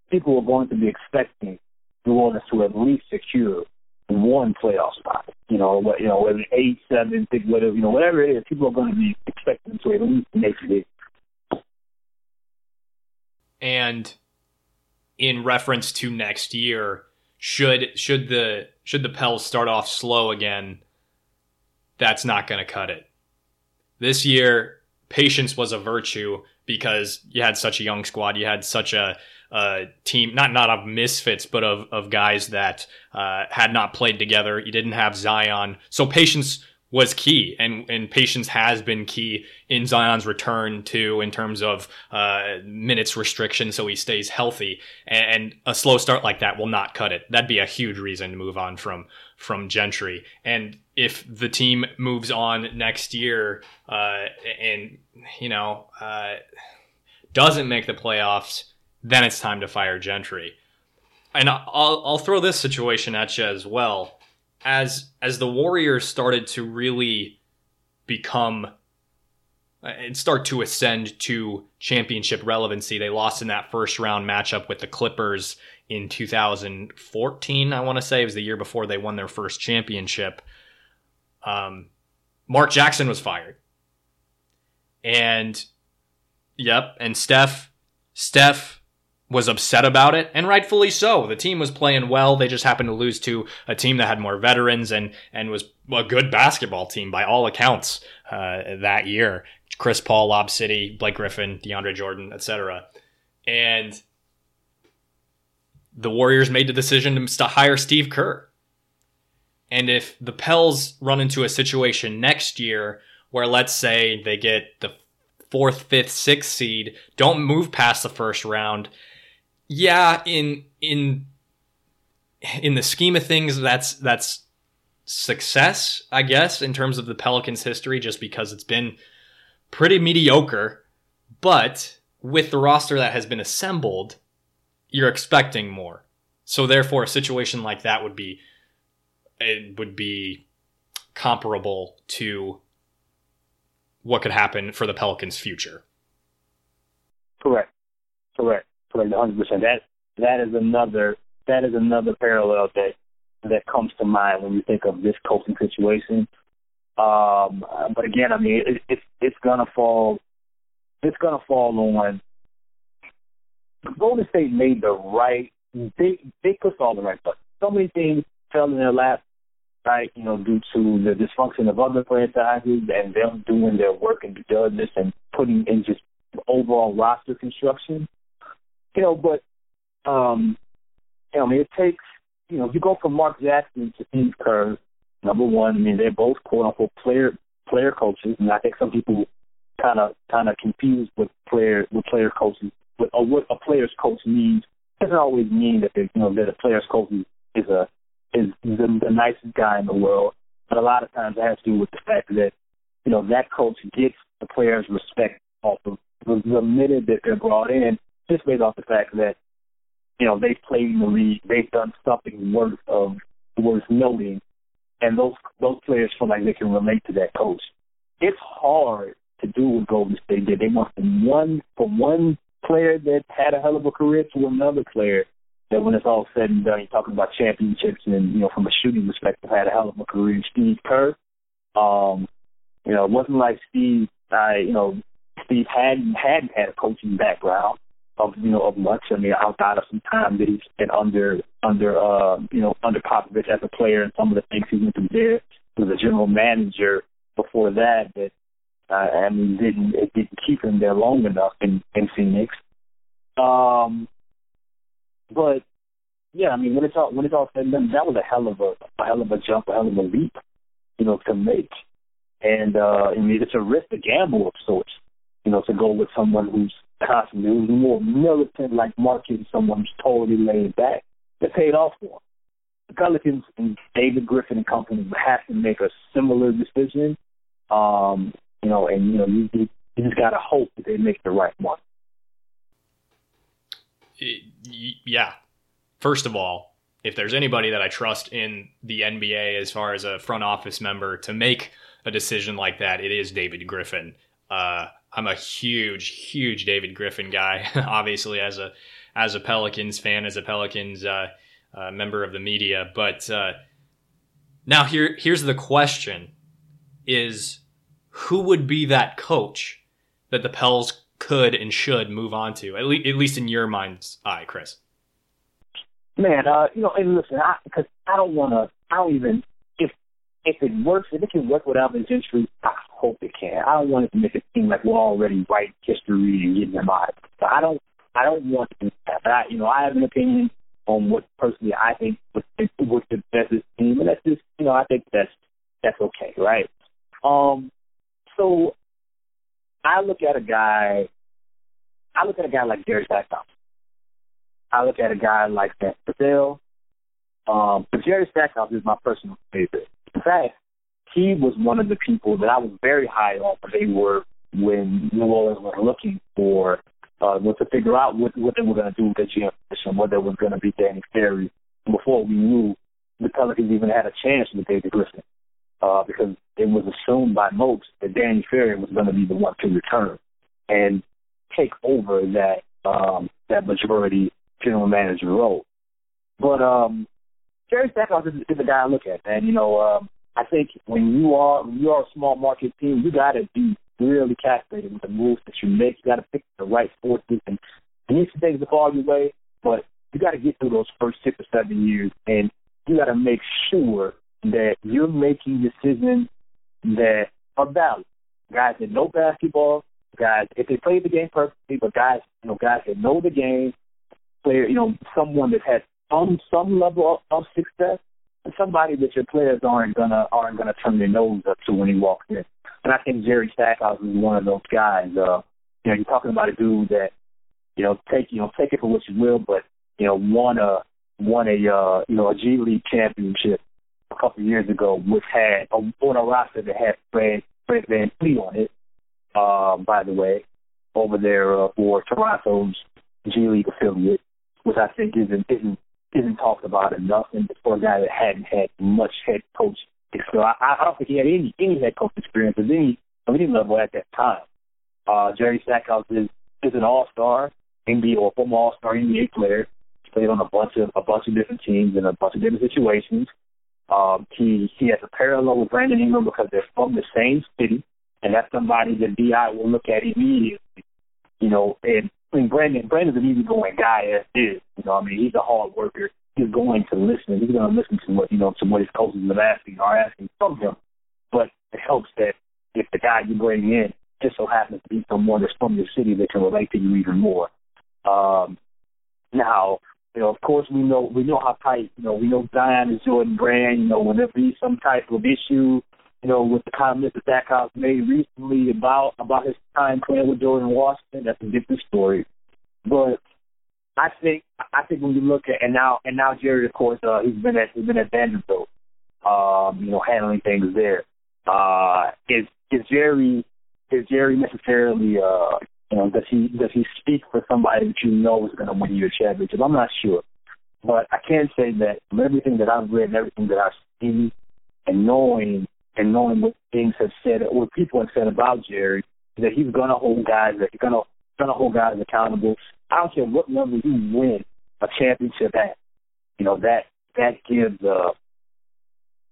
people are going to be expecting New Orleans to at least secure one playoff spot. You know, what you know, whether eight, seven, six, whatever, you know, whatever it is, people are going to be expecting to at least make it. And in reference to next year, should should the should the Pels start off slow again, that's not going to cut it. This year, patience was a virtue because you had such a young squad, you had such a uh, team, not not of misfits, but of of guys that uh, had not played together. You didn't have Zion, so patience was key, and and patience has been key in Zion's return too, in terms of uh, minutes restriction, so he stays healthy. And, and, a slow start like that will not cut it. That'd be a huge reason to move on from from Gentry. And if the team moves on next year, uh, and you know uh, doesn't make the playoffs then it's time to fire Gentry. And I'll I'll throw this situation at you as well. As as the Warriors started to really become and start to ascend to championship relevancy, they lost in that first round matchup with the Clippers in 2014. I want to say it was the year before they won their first championship. Um, Mark Jackson was fired, and yep, and Steph, Steph was upset about it, and rightfully so. The team was playing well. They just happened to lose to a team that had more veterans and and was a good basketball team by all accounts uh, that year. Chris Paul, Lob City, Blake Griffin, DeAndre Jordan, etc. And the Warriors made the decision to hire Steve Kerr. And if the Pels run into a situation next year where, let's say, they get the fourth, fifth, sixth seed, don't move past the first round, yeah, in in in the scheme of things, that's that's success, I guess, in terms of the Pelicans' history, just because it's been pretty mediocre. But with the roster that has been assembled, you're expecting more. So therefore, a situation like that would be it would be comparable to what could happen for the Pelicans' future. Correct. Correct like 100 percent. That that is another that is another parallel that that comes to mind when you think of this coaching situation. Um, but again, I mean, it, it's it's gonna fall it's gonna fall on Golden State made the right they they pushed all the right buttons. So many things fell in their lap, right? You know, due to the dysfunction of other franchises and them doing their work and due diligence and putting in just overall roster construction. You know, but um, you know, I mean, it takes you know, if you go from Mark Jackson to Steve Kerr, number one, I mean, they're both quote unquote player player coaches, and I think some people kind of kind of confused with player with player coaches, with, or what a player's coach means. Doesn't always mean that they, you know that a player's coach is a is the, the nicest guy in the world, but a lot of times it has to do with the fact that you know that coach gets the players' respect off of the, the minute that they're brought in, just based off the fact that you know they've played in the league, they've done something worth of worth noting, and those those players feel like they can relate to that coach. It's hard to do what Golden State did. They went from one from one player that had a hell of a career to another player that when it's all said and done, you're talking about championships and you know from a shooting perspective had a hell of a career. Steve Kerr, um, you know, it wasn't like Steve. I you know Steve hadn't hadn't had a coaching background of you know of much. I mean, outside of some time that he spent under under uh you know under Popovich as a player and some of the things he went through there. He was a general manager before that that uh, I mean didn't it didn't keep him there long enough in in Phoenix. Um, but yeah, I mean when it's all when it's all said and done, that was a hell of a, a hell of a jump, a hell of a leap, you know, to make. And uh I mean it's a risk, a gamble of sorts, you know, to go with someone who's constantly who's more militant like Marcus, someone who's totally laid back. That paid off for him. The Pelicans and David Griffin and company have to make a similar decision. Um, you know, and you know, you, you just gotta hope that they make the right one. Yeah. First of all, if there's anybody that I trust in the NBA as far as a front office member to make a decision like that, it is David Griffin. Uh, I'm a huge, huge David Griffin guy. [LAUGHS] Obviously, as a as a Pelicans fan, as a Pelicans uh, uh, member of the media. But uh, now here here's the question: Is who would be that coach that the Pels could and should move on to? At, le- at least in your mind's eye, Chris. Man, uh, you know, and listen, because I, I don't want to. I don't even if if it works, if it can work without gentry, I hope it can. I don't want it to make it seem like we're already writing history and getting them out. But I don't, I don't want to. But I, you know, I have an opinion on what personally I think would would the best team, and that's just, you know, I think that's that's okay, right? Um, so I look at a guy, I look at a guy like Jerry Stackhouse. I look at a guy like Matt Patel. Um, but Jerry Stackhouse is my personal favorite. In fact, he was one of the people that I was very high on when they were when New Orleans was looking for uh, was to figure out what what they were going to do with the GM position, whether it was going to be Danny Ferry before we knew the Pelicans even had a chance with David Griffin, uh, because it was assumed by most that Danny Ferry was going to be the one to return and take over that um, that majority general manager role. But um, Jerry Stackhouse is, is the guy I look at, man. You know, um, I think when you are when you are a small market team, you got to be really calculated with the moves that you make. You got to pick the right forces, and these things will fall your way. But you got to get through those first six or seven years, and you got to make sure that you're making decisions that are valid. Guys that know basketball, guys if they play the game perfectly, but guys, you know, guys that know the game, player, you know, someone that has some some level of, of success, somebody that your players aren't gonna aren't gonna turn their nose up to when he walks in. And I think Jerry Stackhouse is one of those guys. Uh, you know, you're talking about a dude that, you know, take you know take it for what you will, but you know, won a won a uh, you know a G League championship a couple of years ago, which had a, on a roster that had Fred Fred VanVleet on it. Uh, by the way, over there uh, for Toronto's G League affiliate, which I think isn't isn't isn't talked about enough, and for a guy that hadn't had much head coach experience, I, I don't think he had any any head coach experience at any of any level at that time. Uh, Jerry Stackhouse is is an all star NBA or former all star NBA player. He's played on a bunch of a bunch of different teams in a bunch of different situations. Um, he he has a parallel with Brandon Ingram because they're from the same city, and that's somebody that Bi will look at immediately. You know, and I mean, Brandon Brandon's an easygoing guy as is. You know, I mean, he's a hard worker. he's going to listen. He's going to listen to what you know to what his coaches are asking are asking from him. But it helps that if the guy you bring in just so happens to be someone that's from your city that can relate to you even more. Um, now, you know, of course, we know we know how tight. You know, we know Zion is Jordan Brand. You know, when there be some type of issue, you know, with the comment that Stackhouse made recently about about his time playing with Jordan Washington, that's a different story. But I think I think when you look at and now and now Jerry, of course, uh, he's been at he's been at Vanderbilt, um, you know, handling things there. Uh, is is Jerry is Jerry necessarily uh you know, does he does he speak for somebody that you know is going to win you a championship? I'm not sure, but I can say that from everything that I've read and everything that I've seen, and knowing and knowing what things have said, what people have said about Jerry, that he's going to hold guys, that he's going to going to hold guys accountable. I don't care what level you win a championship at. You know that that gives a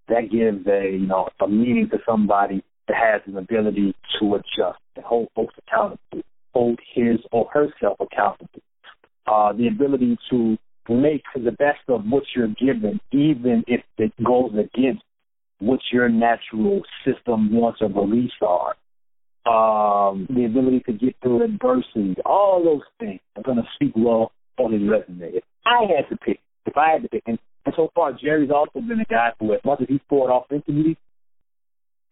that gives a you know a meaning to somebody that has an ability to adjust and hold folks accountable hold his or herself accountable. Uh, the ability to make the best of what you're given, even if it goes against what your natural system wants or beliefs are. Um, the ability to get through adversity, all those things are going to speak well on his resume. If I had to pick, if I had to pick, and, and so far Jerry's also been a guy who, as much as he's scored offensively,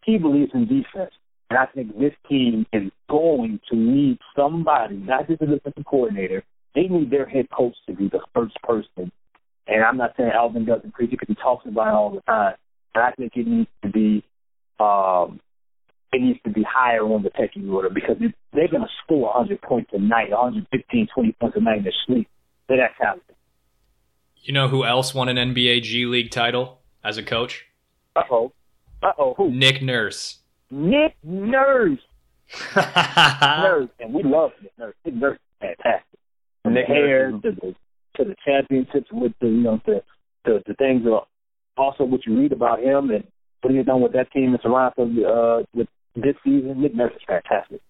he believes in defense. And I think this team is going to need somebody, not just a defensive coordinator. They need their head coach to be the first person. And I'm not saying Alvin doesn't preach it because he talks about it all the time. But I think it needs to be, um, it needs to be higher on the pecking order because they're going to score 100 points a night, 115, 20 points a night in their sleep. They're that talented. You know who else won an NBA G League title as a coach? Uh oh. Uh oh. Who? Nick Nurse. Nick Nurse. [LAUGHS] Nurse, and we love Nick Nurse. Nick Nurse is fantastic. From the hair to the to the championships with the you know the the, the things that what you read about him and what he's done with that team in Toronto uh, with this season. Nick Nurse is fantastic.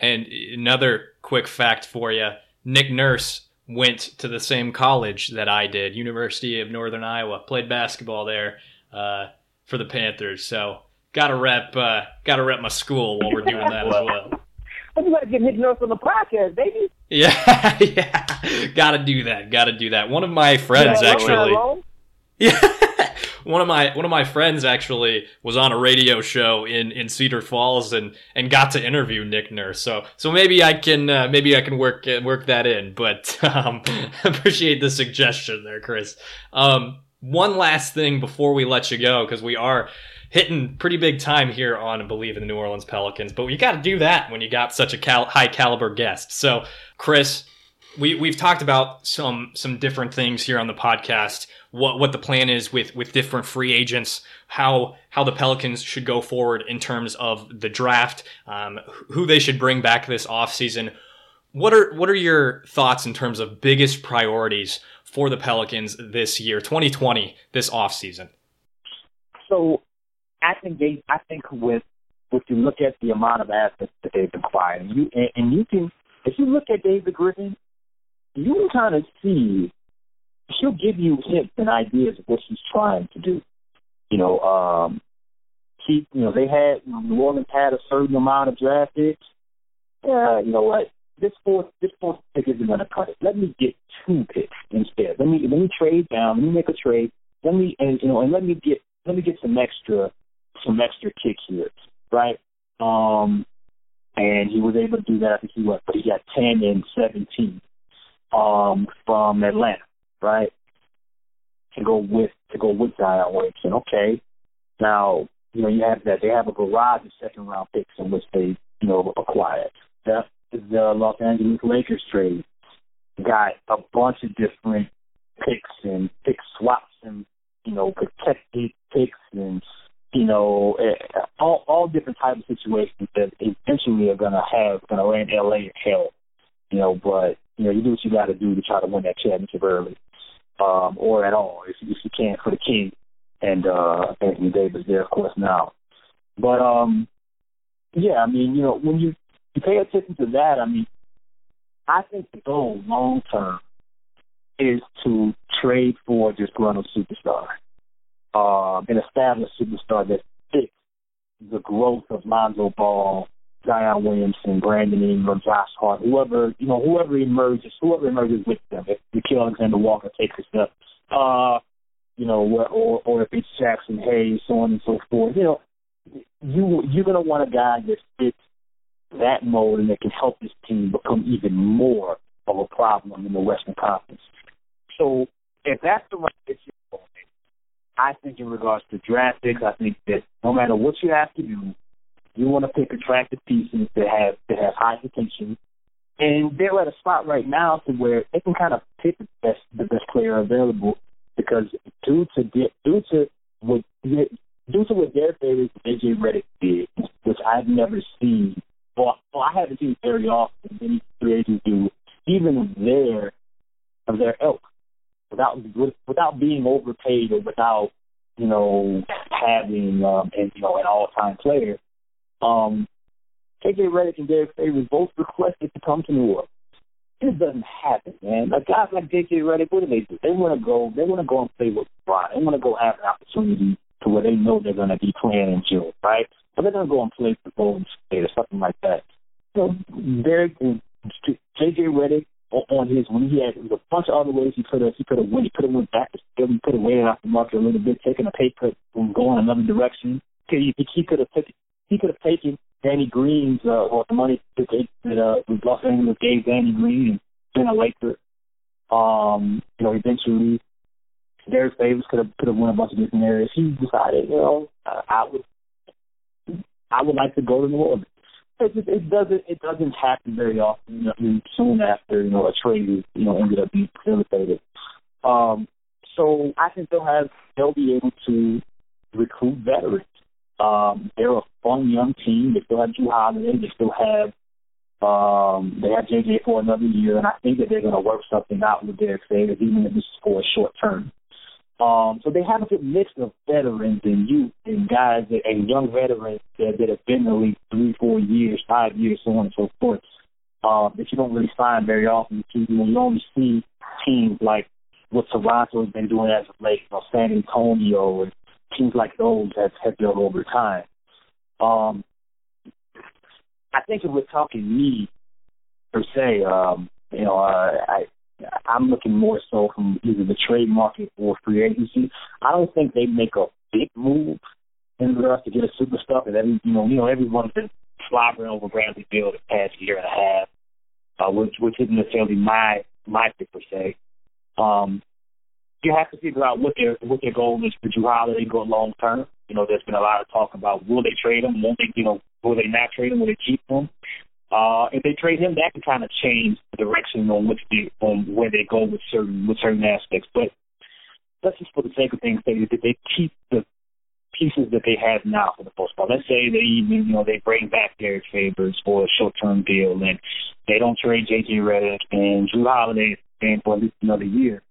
And another quick fact for you: Nick Nurse went to the same college that I did, University of Northern Iowa. Played basketball there uh, for the Panthers. So gotta rep uh, gotta rep my school while we're doing that as well. You gotta get Nick Nurse on the podcast, baby. [LAUGHS] Yeah, yeah, gotta do that. Gotta do that. One of my friends Yeah, actually. Yeah. [LAUGHS] One of my one of my friends actually was on a radio show in, in Cedar Falls and, and got to interview Nick Nurse. So so maybe I can uh, maybe I can work uh, work that in. But [LAUGHS] um, [LAUGHS] appreciate the suggestion there, Chris. Um, one last thing before we let you go because we are hitting pretty big time here on Believe in the New Orleans Pelicans. But you got to do that when you got such a cal- high caliber guest. So Chris, we we've talked about some some different things here on the podcast. What what the plan is with with different free agents, how how the Pelicans should go forward in terms of the draft, um, who they should bring back this offseason. What are what are your thoughts in terms of biggest priorities for the Pelicans this year, 2020, this offseason? So I think they I think with if you look at the amount of assets that they've acquired, and you and, and you can if you look at David Griffin, you can kind of see she'll give you hints and ideas of what she's trying to do. You know, um she you know, they had New Orleans had a certain amount of draft picks. Yeah, you know what? This fourth this fourth pick isn't gonna cut it. Let me get two picks instead. Let me let me trade down, let me make a trade, let me and you know, and let me get let me get some extra some extra kick here, right? Um, and he was able to do that. I think he was, but he got ten and seventeen um, from Atlanta, right? To go with to go with Zion Williamson. Okay, now you know you have that they have a barrage of second round picks in which they you know acquired. That the Los Angeles Lakers trade got a bunch of different picks and pick swaps and you know protected picks and you know, eh, all all different types of situations that eventually are gonna have gonna land LA in hell. You know, but you know, you do what you gotta do to try to win that championship early. Um, or at all, if if you can for the king and uh Anthony Davis there of course now. But um yeah, I mean, you know, when you, you pay attention to that, I mean I think the goal long term is to trade for a disgruntled superstar, um, an established superstar that fits the growth of Lonzo Ball, Zion Williamson, Brandon Ingram, Josh Hart, whoever you know, whoever emerges, whoever emerges with them. If Nickeil Alexander Walker takes a step, uh, you know, or or if it's Jaxson Hayes, so on and so forth. You know, you you're gonna want a guy that fits that mold and that can help this team become even more of a problem in the Western Conference. So if that's the right decision, I think in regards to draft picks, I think that no matter what you have to do, you want to pick attractive pieces that have that have high potential. And they're at a spot right now to where they can kind of pick the best the best player available because due to due to what due to what Derrick Favors JJ Redick did, which I've never seen, or I haven't seen very often. Many free agents do, even their of their ilk, without without being overpaid or without you know having um, and you know an all time player. Um, JJ Redick and Derrick Favors both requested to come to New Orleans. This doesn't happen, man. Like guys like JJ Redick, what do they do? They want to go. They want to go and play with LeBron. They want to go have an opportunity to where they know they're going to be playing in June, right? But they're going to go and play for Golden State or something like that. So Derrick and JJ Redick on his when he had a bunch of other ways he could have he could have went he could have went back to still he could have waited off the market a little bit, taken a pay cut and going another direction. He he could have taken he could have taken Danny Green's uh, or the money that that uh Los Angeles gave Danny Green and been a Laker. Um, you know, eventually Derrick Favors could have could have won a bunch of different areas. He decided, you know, uh, I would I would like to go to New Orleans. It, just, it doesn't it doesn't happen very often. You know, soon after you know a trade you know ended up being facilitated. Um, so I think they'll have they'll be able to recruit veterans. Um, they're a fun young team. They still have Jrue Holiday. They still have um, they have JJ for another year, and I think that they're going to work something out with Derrick Favors, even if is for a short term. Um, so they have a good mix of veterans and youth and guys that, and young veterans that, that have been in the league three, four years, five years, so on and so forth. Uh, that you don't really find very often. You, you only see teams like what Toronto has been doing as of late, know, San Antonio and teams like those have, have built over time. Um, I think if we're talking me per se, um, you know, uh, I I'm looking more so from either the trade market or free agency. I don't think they make a big move in regards to get a superstar. Because every you know, you know, everyone's been slobbering over Bradley Beal the past year and a half, uh, which which isn't necessarily my my pick per se. Um, you have to figure out what their what their goal is for Jrue Holiday go long term. You know, there's been a lot of talk about will they trade him, won't they? You know, will they not trade him? Will they keep him? Uh, if they trade him, that can kind of change the direction on which they, on where they go with certain with certain aspects. But let's just for the sake of things say that they keep the pieces that they have now for the most part. Let's say they even you know they bring back Derrick Favors for a short term deal, and they don't trade JJ Redick and Jrue Holiday and for at least another year.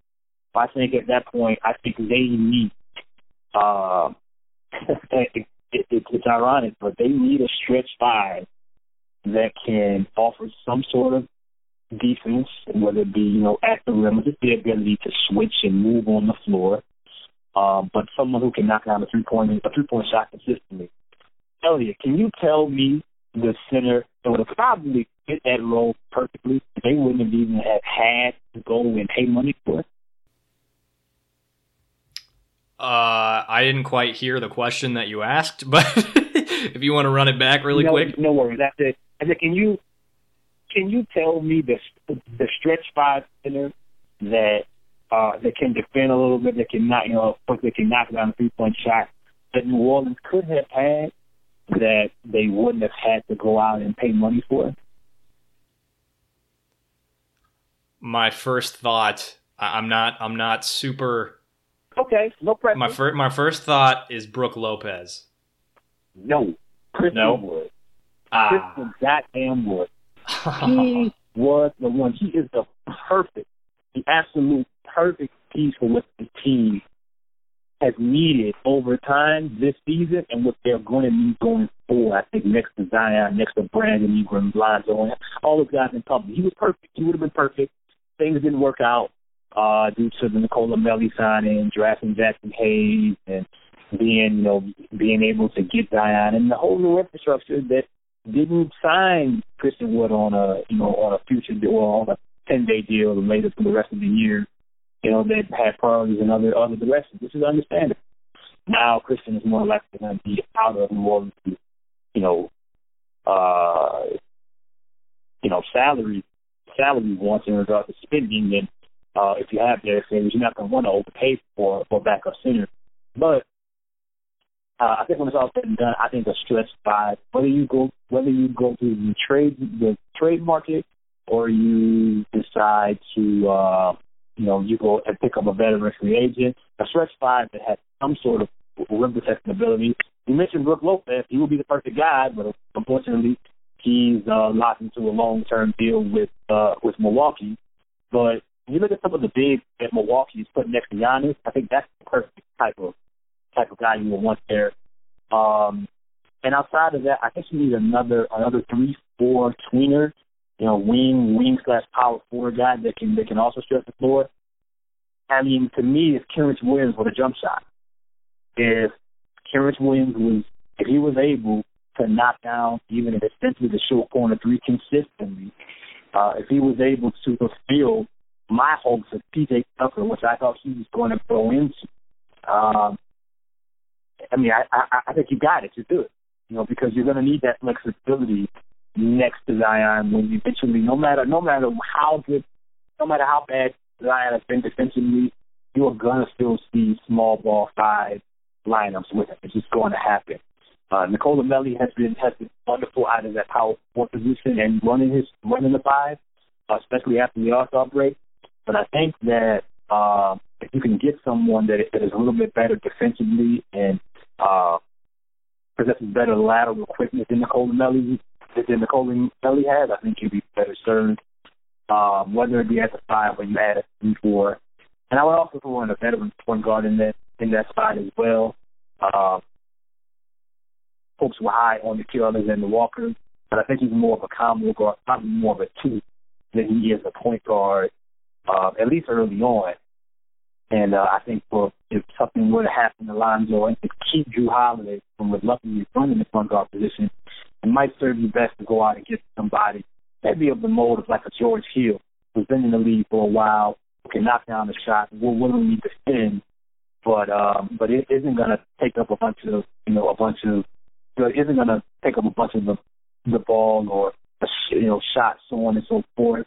I think at that point, I think they need. Uh, [LAUGHS] it, it, it's ironic, but they need a stretch five that can offer some sort of defense, whether it be, you know, at the rim, just the ability to switch and move on the floor. Um, but someone who can knock down a three point a three point shot consistently. Elliot, can you tell me the center that would have probably fit that role perfectly? They wouldn't have even have had to go and pay money for it. Uh, I didn't quite hear the question that you asked, [LAUGHS] but if you want to run it back really no, quick. No worries. That's it. I said, can you can you tell me the the stretch five center that uh, that can defend a little bit, that can not you know, that can knock down a three point shot that New Orleans could have had that they wouldn't have had to go out and pay money for? My first thought, I'm not I'm not super Okay, no pressure. My first my first thought is Brook Lopez. No, Chris no. Wood. Ah. Christian goddamn Wood. He [LAUGHS] was the one. He is the perfect, the absolute perfect piece for what the team has needed over time this season and what they're going to need going forward. I think next to Zion, next to Brandon Ingram, Lonzo, and all those guys in public. He was perfect. He would have been perfect. Things didn't work out. Uh, due to the Nicolò Melli signing, drafting Jaxson Hayes, and being, you know, being able to get Zion and the whole new infrastructure that didn't sign Christian Wood on a, you know, on a future deal or on a 10 day deal later for the rest of the year, you know, that had priorities in other, other directions, which is understandable. Now Christian is more likely going to be out of New Orleans, you know, uh, you know, salary, salary wants in regard to spending and uh, if you have Derrick Favors, you're not going to want to overpay for for backup center. But uh, I think when it's all said and done, I think a stretch five, whether you go whether you go to the trade the trade market or you decide to uh, you know you go and pick up a veteran free agent, a stretch five that has some sort of rim protecting ability. You mentioned Brook Lopez; he would be the perfect guy, but unfortunately, he's uh, locked into a long term deal with uh, with Milwaukee. But you look at some of the bigs that Milwaukee is putting next to Giannis, I think that's the perfect type of type of guy you would want there. Um, and outside of that, I think you need another another three four tweener, you know, wing wing slash power forward guy that can that can also stretch the floor. I mean, to me, if Kenrich Williams with a jump shot, if Kenrich Williams was if he was able to knock down even if it's the short corner three consistently, uh, if he was able to fulfill my hopes of PJ Tucker, which I thought he was going to go into. Um, I mean, I, I, I think you got it to do it, you know, because you're going to need that flexibility next to Zion when you eventually, no matter no matter how good, no matter how bad Zion has been defensively, you are going to still see small ball five lineups with him. It's just going to happen. Uh, Nicolò Melli has been has been wonderful out of that power four position and running his running the five, especially after the All Star break. But I think that uh, if you can get someone that, is a little bit better defensively and uh, possesses better lateral quickness than Nicolò Melli than Nicolò Melli has, I think you'd be better served. Um, whether it be at the five or you add a three four, and I would also throw in a veteran point guard in that in that spot as well. Uh, folks were high on the Nickeil Alexander Walker, but I think he's more of a combo guard, probably more of a two than he is a point guard uh, at least early on. And uh, I think for if something were to happen to Lonzo and to keep Jrue Holiday from reluctantly running the front guard position, it might serve you best to go out and get somebody maybe of the mold of like a George Hill, who's been in the league for a while, who can knock down the shot, will willingly defend, but um, but it isn't going to take up a bunch of you know a bunch of it isn't going to take up a bunch of the the ball or you know shots so on and so forth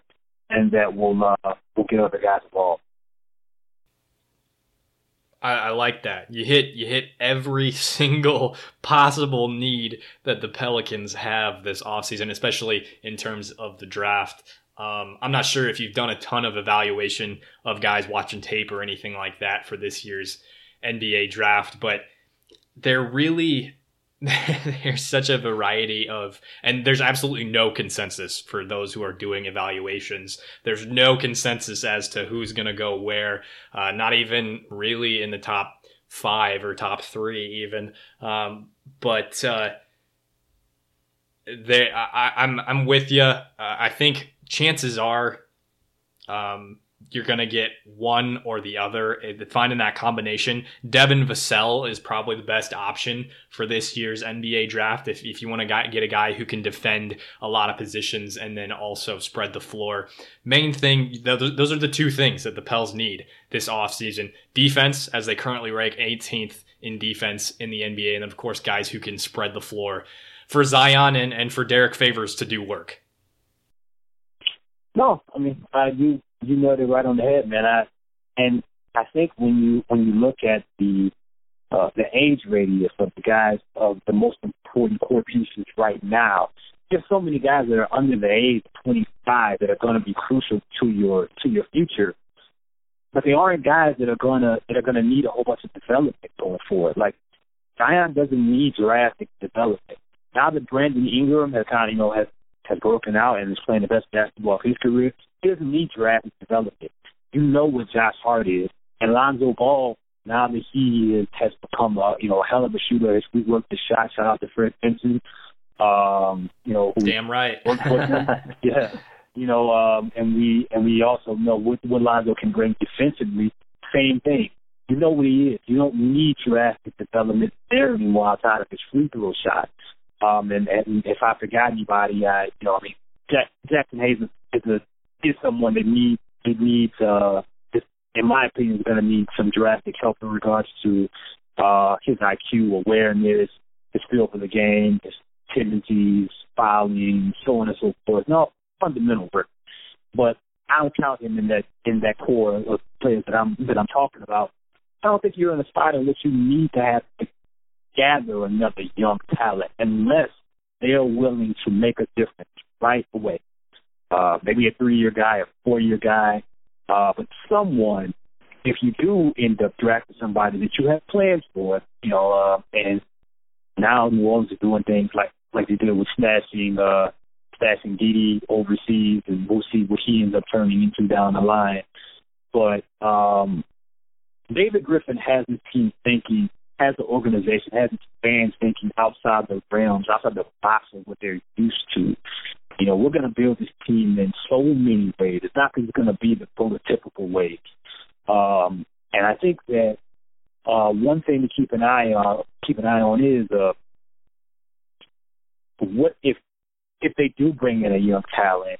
and that will uh, will get other guys involved. I, I, like that. You hit you hit every [LAUGHS] single possible need that the Pelicans have this offseason, especially in terms of the draft. Um, I'm not sure if you've done a ton of evaluation of guys watching tape or anything like that for this year's NBA draft, but they're really [LAUGHS] there's such a variety of and there's absolutely no consensus for those who are doing evaluations. There's no consensus as to who's going to go where uh, not even really in the top five or top three even. Um, but uh, they I, am I'm, I'm with you uh, i think chances are um, you're going to get one or the other. Eh, finding that combination, Devin Vassell is probably the best option for this year's NBA draft. If, if you want to get a guy who can defend a lot of positions and then also spread the floor. Main thing, those are the two things that the Pels need this offseason. Defense, as they currently rank 18th in defense in the NBA. And of course, guys who can spread the floor for Zion and, and for Derrick Favors to do work. No, I mean, I do you nailed it right on the head, man. I and I think when you when you look at the uh, the age radius of the guys of the most important core pieces right now, there's so many guys that are under the age of 25 that are going to be crucial to your to your future. But they aren't guys that are gonna that are gonna need a whole bunch of development going forward. Like Zion doesn't need drastic development. Now that Brandon Ingram has kind of you know has has broken out and is playing the best basketball of his career, he doesn't need drastic development. You know what Josh Hart is. And Lonzo Ball, now that he is, has become a you know a hell of a shooter, has reworked the shot. Shout out to Fred Vinson. Um, you know, damn right. [LAUGHS] [LAUGHS] yeah. you know, um, and we and we also know what what Lonzo can bring defensively. Same thing. You know what he is. You don't need drastic development there anymore outside of his free throw shots. Um, and, and if I forgot anybody, I you know, I mean, Jack, Jaxson Hayes is a is someone that needs it needs uh, in my opinion, is going to need some drastic help in regards to uh, his IQ, awareness, his feel for the game, his tendencies, fouling, so on and so forth. No fundamental work, but I don't count him in that in that core of players that I'm that I'm talking about. I don't think you're in a spot in which you need to have to gather another young talent unless they are willing to make a difference right away. Uh, maybe a three-year guy, a four-year guy, uh, but someone. If you do end up drafting somebody that you have plans for, you know, uh, and now New Orleans is doing things like like they did with snatching uh snatching Didi overseas, and we'll see what he ends up turning into down the line. But um David Griffin has his team thinking, has the organization, has its fans thinking outside the realms, outside the box of what they're used to. You know, we're going to build this team in so many ways. It's not going to be the prototypical ways. Um, and I think that uh, one thing to keep an eye on, keep an eye on is uh, what if if they do bring in a young talent,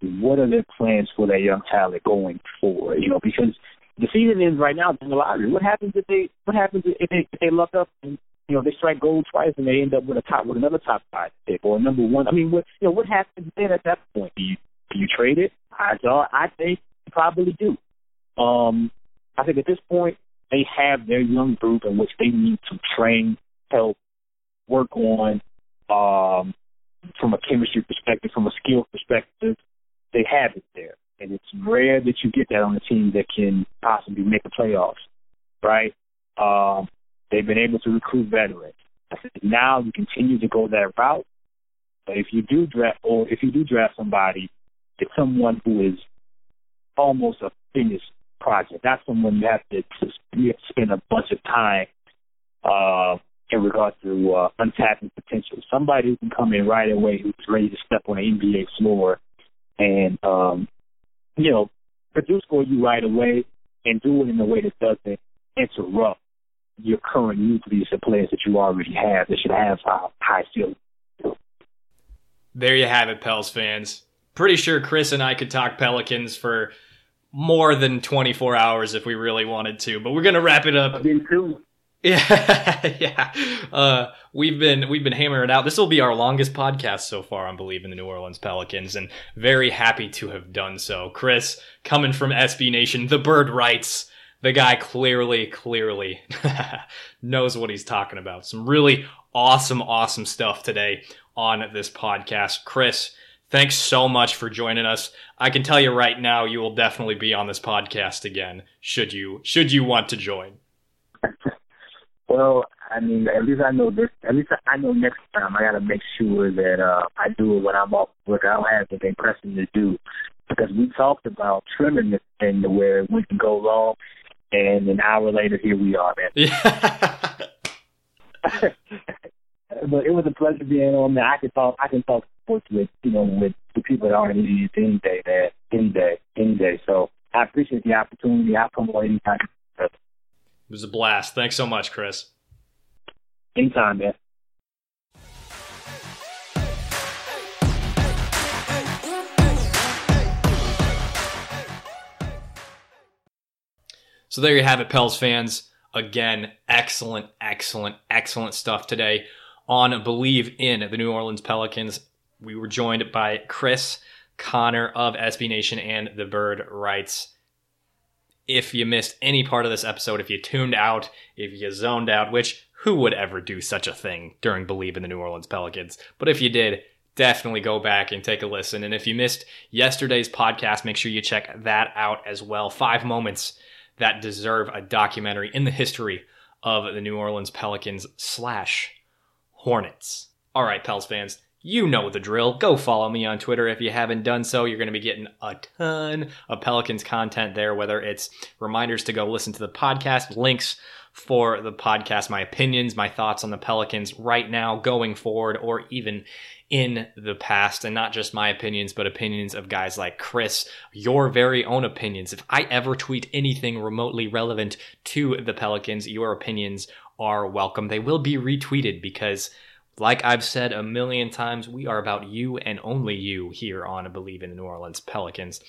what are their plans for that young talent going forward? You know, because the season ends right now in the lottery. What happens if they what happens if they if they luck up and you know they strike gold twice and they end up with a top with another top five pick or number one? I mean, what you know what happens then at that point? Do you do you trade it? I I think you probably do. Um, I think at this point they have their young group in which they need to train, help, work on um, from a chemistry perspective, from a skill perspective. They have it there and it's rare that you get that on a team that can possibly make the playoffs, right? Um, they've been able to recruit veterans. Now you continue to go that route, but if you do draft, or if you do draft somebody, it's someone who is almost a finished project. Not someone you have to you have to spend a bunch of time uh, in regards to uh, untapping potential. Somebody who can come in right away, who's ready to step on an NBA floor and um, you know, produce for you right away and do it in a way that doesn't interrupt your current nucleus of players that you already have that should have high, high ceiling. There you have it, Pels fans. Pretty sure Chris and I could talk Pelicans for more than 24 hours if we really wanted to, but we're going to wrap it up. [LAUGHS] Yeah, yeah. Uh, we've been we've been hammering it out. This will be our longest podcast so far I believe, in the New Orleans Pelicans, and very happy to have done so. Chris, coming from SB Nation, the bird writes. The guy clearly, clearly [LAUGHS] knows what he's talking about. Some really awesome, awesome stuff today on this podcast. Chris, thanks so much for joining us. I can tell you right now, you will definitely be on this podcast again. Should you should you want to join? [LAUGHS] Well, I mean, at least I know this. At least I know next time I got to make sure that uh I do when I'm off work. I don't have anything pressing to do because we talked about trimming this thing to where we can go long, and an hour later, here we are, man. Yeah. [LAUGHS] but it was a pleasure being on there. I can talk. I can talk sports with you know with the people that aren't idiots any day, man. Any day, any day. So I appreciate the opportunity. I'll come on anytime. It was a blast. Thanks so much, Chris. Anytime, man. So there you have it, Pels fans. Again, excellent, excellent, excellent stuff today on Bleav in the New Orleans Pelicans. We were joined by Chris Connor of SB Nation and the Bird Writes if you missed any part of this episode, if you tuned out, if you zoned out, which who would ever do such a thing during Bleav in the New Orleans Pelicans? But if you did, definitely go back and take a listen. And if you missed yesterday's podcast, make sure you check that out as well. Five moments that deserve a documentary in the history of the New Orleans Pelicans slash Hornets. All right, Pels fans, you know the drill. Go follow me on Twitter if you haven't done so. You're going to be getting a ton of Pelicans content there, whether it's reminders to go listen to the podcast, links for the podcast, my opinions, my thoughts on the Pelicans right now, going forward, or even in the past, and not just my opinions, but opinions of guys like Chris, your very own opinions. If I ever tweet anything remotely relevant to the Pelicans, your opinions are welcome. They will be retweeted because, like I've said a million times, we are about you and only you here on Bleav in the New Orleans Pelicans.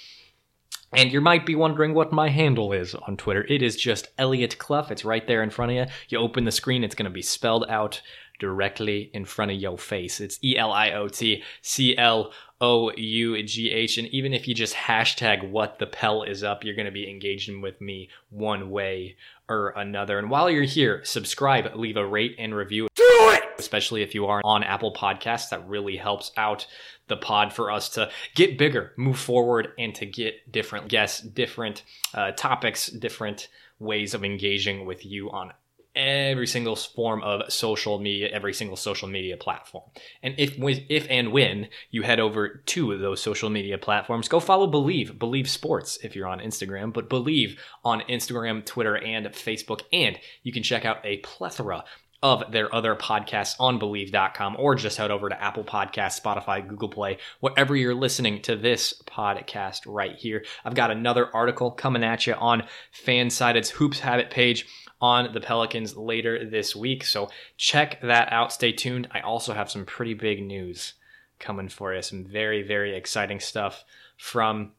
And you might be wondering what my handle is on Twitter. It is just Elliot Clough. It's right there in front of you. You open the screen, it's going to be spelled out directly in front of your face. It's E L I O T C L O U G H. And even if you just hashtag what the Pel is up, you're going to be engaging with me one way or another. And while you're here, subscribe, leave a rate and review. Do it! Especially if you are on Apple Podcasts, that really helps out the pod for us to get bigger, move forward, and to get different guests, different uh, topics, different ways of engaging with you on every single form of social media, every single social media platform. And if if and when you head over to those social media platforms, go follow Bleav, Bleav Sports if you're on Instagram, but Bleav on Instagram, Twitter, and Facebook. And you can check out a plethora of their other podcasts on bleav.com or just head over to Apple Podcasts, Spotify, Google Play, wherever you're listening to this podcast right here. I've got another article coming at you on Fansided's Hoops Habit page on the Pelicans later this week. So check that out. Stay tuned. I also have some pretty big news coming for you. Some very, very exciting stuff from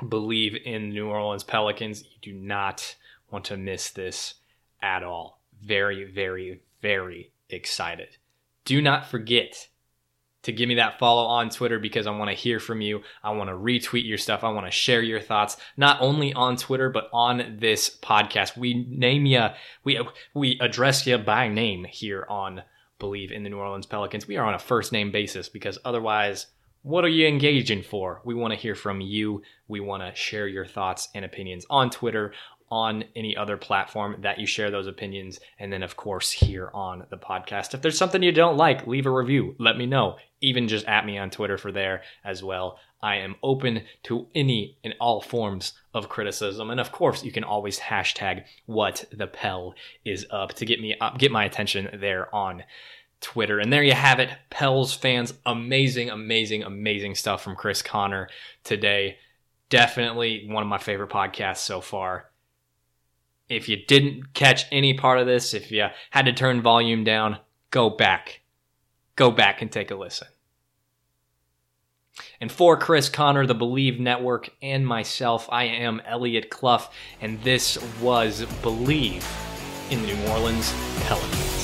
Bleav in New Orleans Pelicans. You do not want to miss this at all. Very, very, very excited. Do not forget to give me that follow on Twitter because I want to hear from you. I want to retweet your stuff. I want to share your thoughts, not only on Twitter, but on this podcast. We name you, we, we address you by name here on Bleav in the New Orleans Pelicans. We are on a first name basis because otherwise, what are you engaging for? We want to hear from you. We want to share your thoughts and opinions on Twitter, on any other platform that you share those opinions. And then, of course, here on the podcast. If there's something you don't like, leave a review. Let me know. Even just at me on Twitter for there as well. I am open to any and all forms of criticism. And of course, you can always hashtag what the Pell is up to get me up, get my attention there on Twitter. And there you have it. Pels fans, amazing, amazing, amazing stuff from Chris Connor today. Definitely one of my favorite podcasts so far if you didn't catch any part of this, if you had to turn volume down, go back. Go back and take a listen. And for Chris Connor, the Bleav Network, and myself, I am Elliot Clough, and this was Bleav in the New Orleans Pelicans.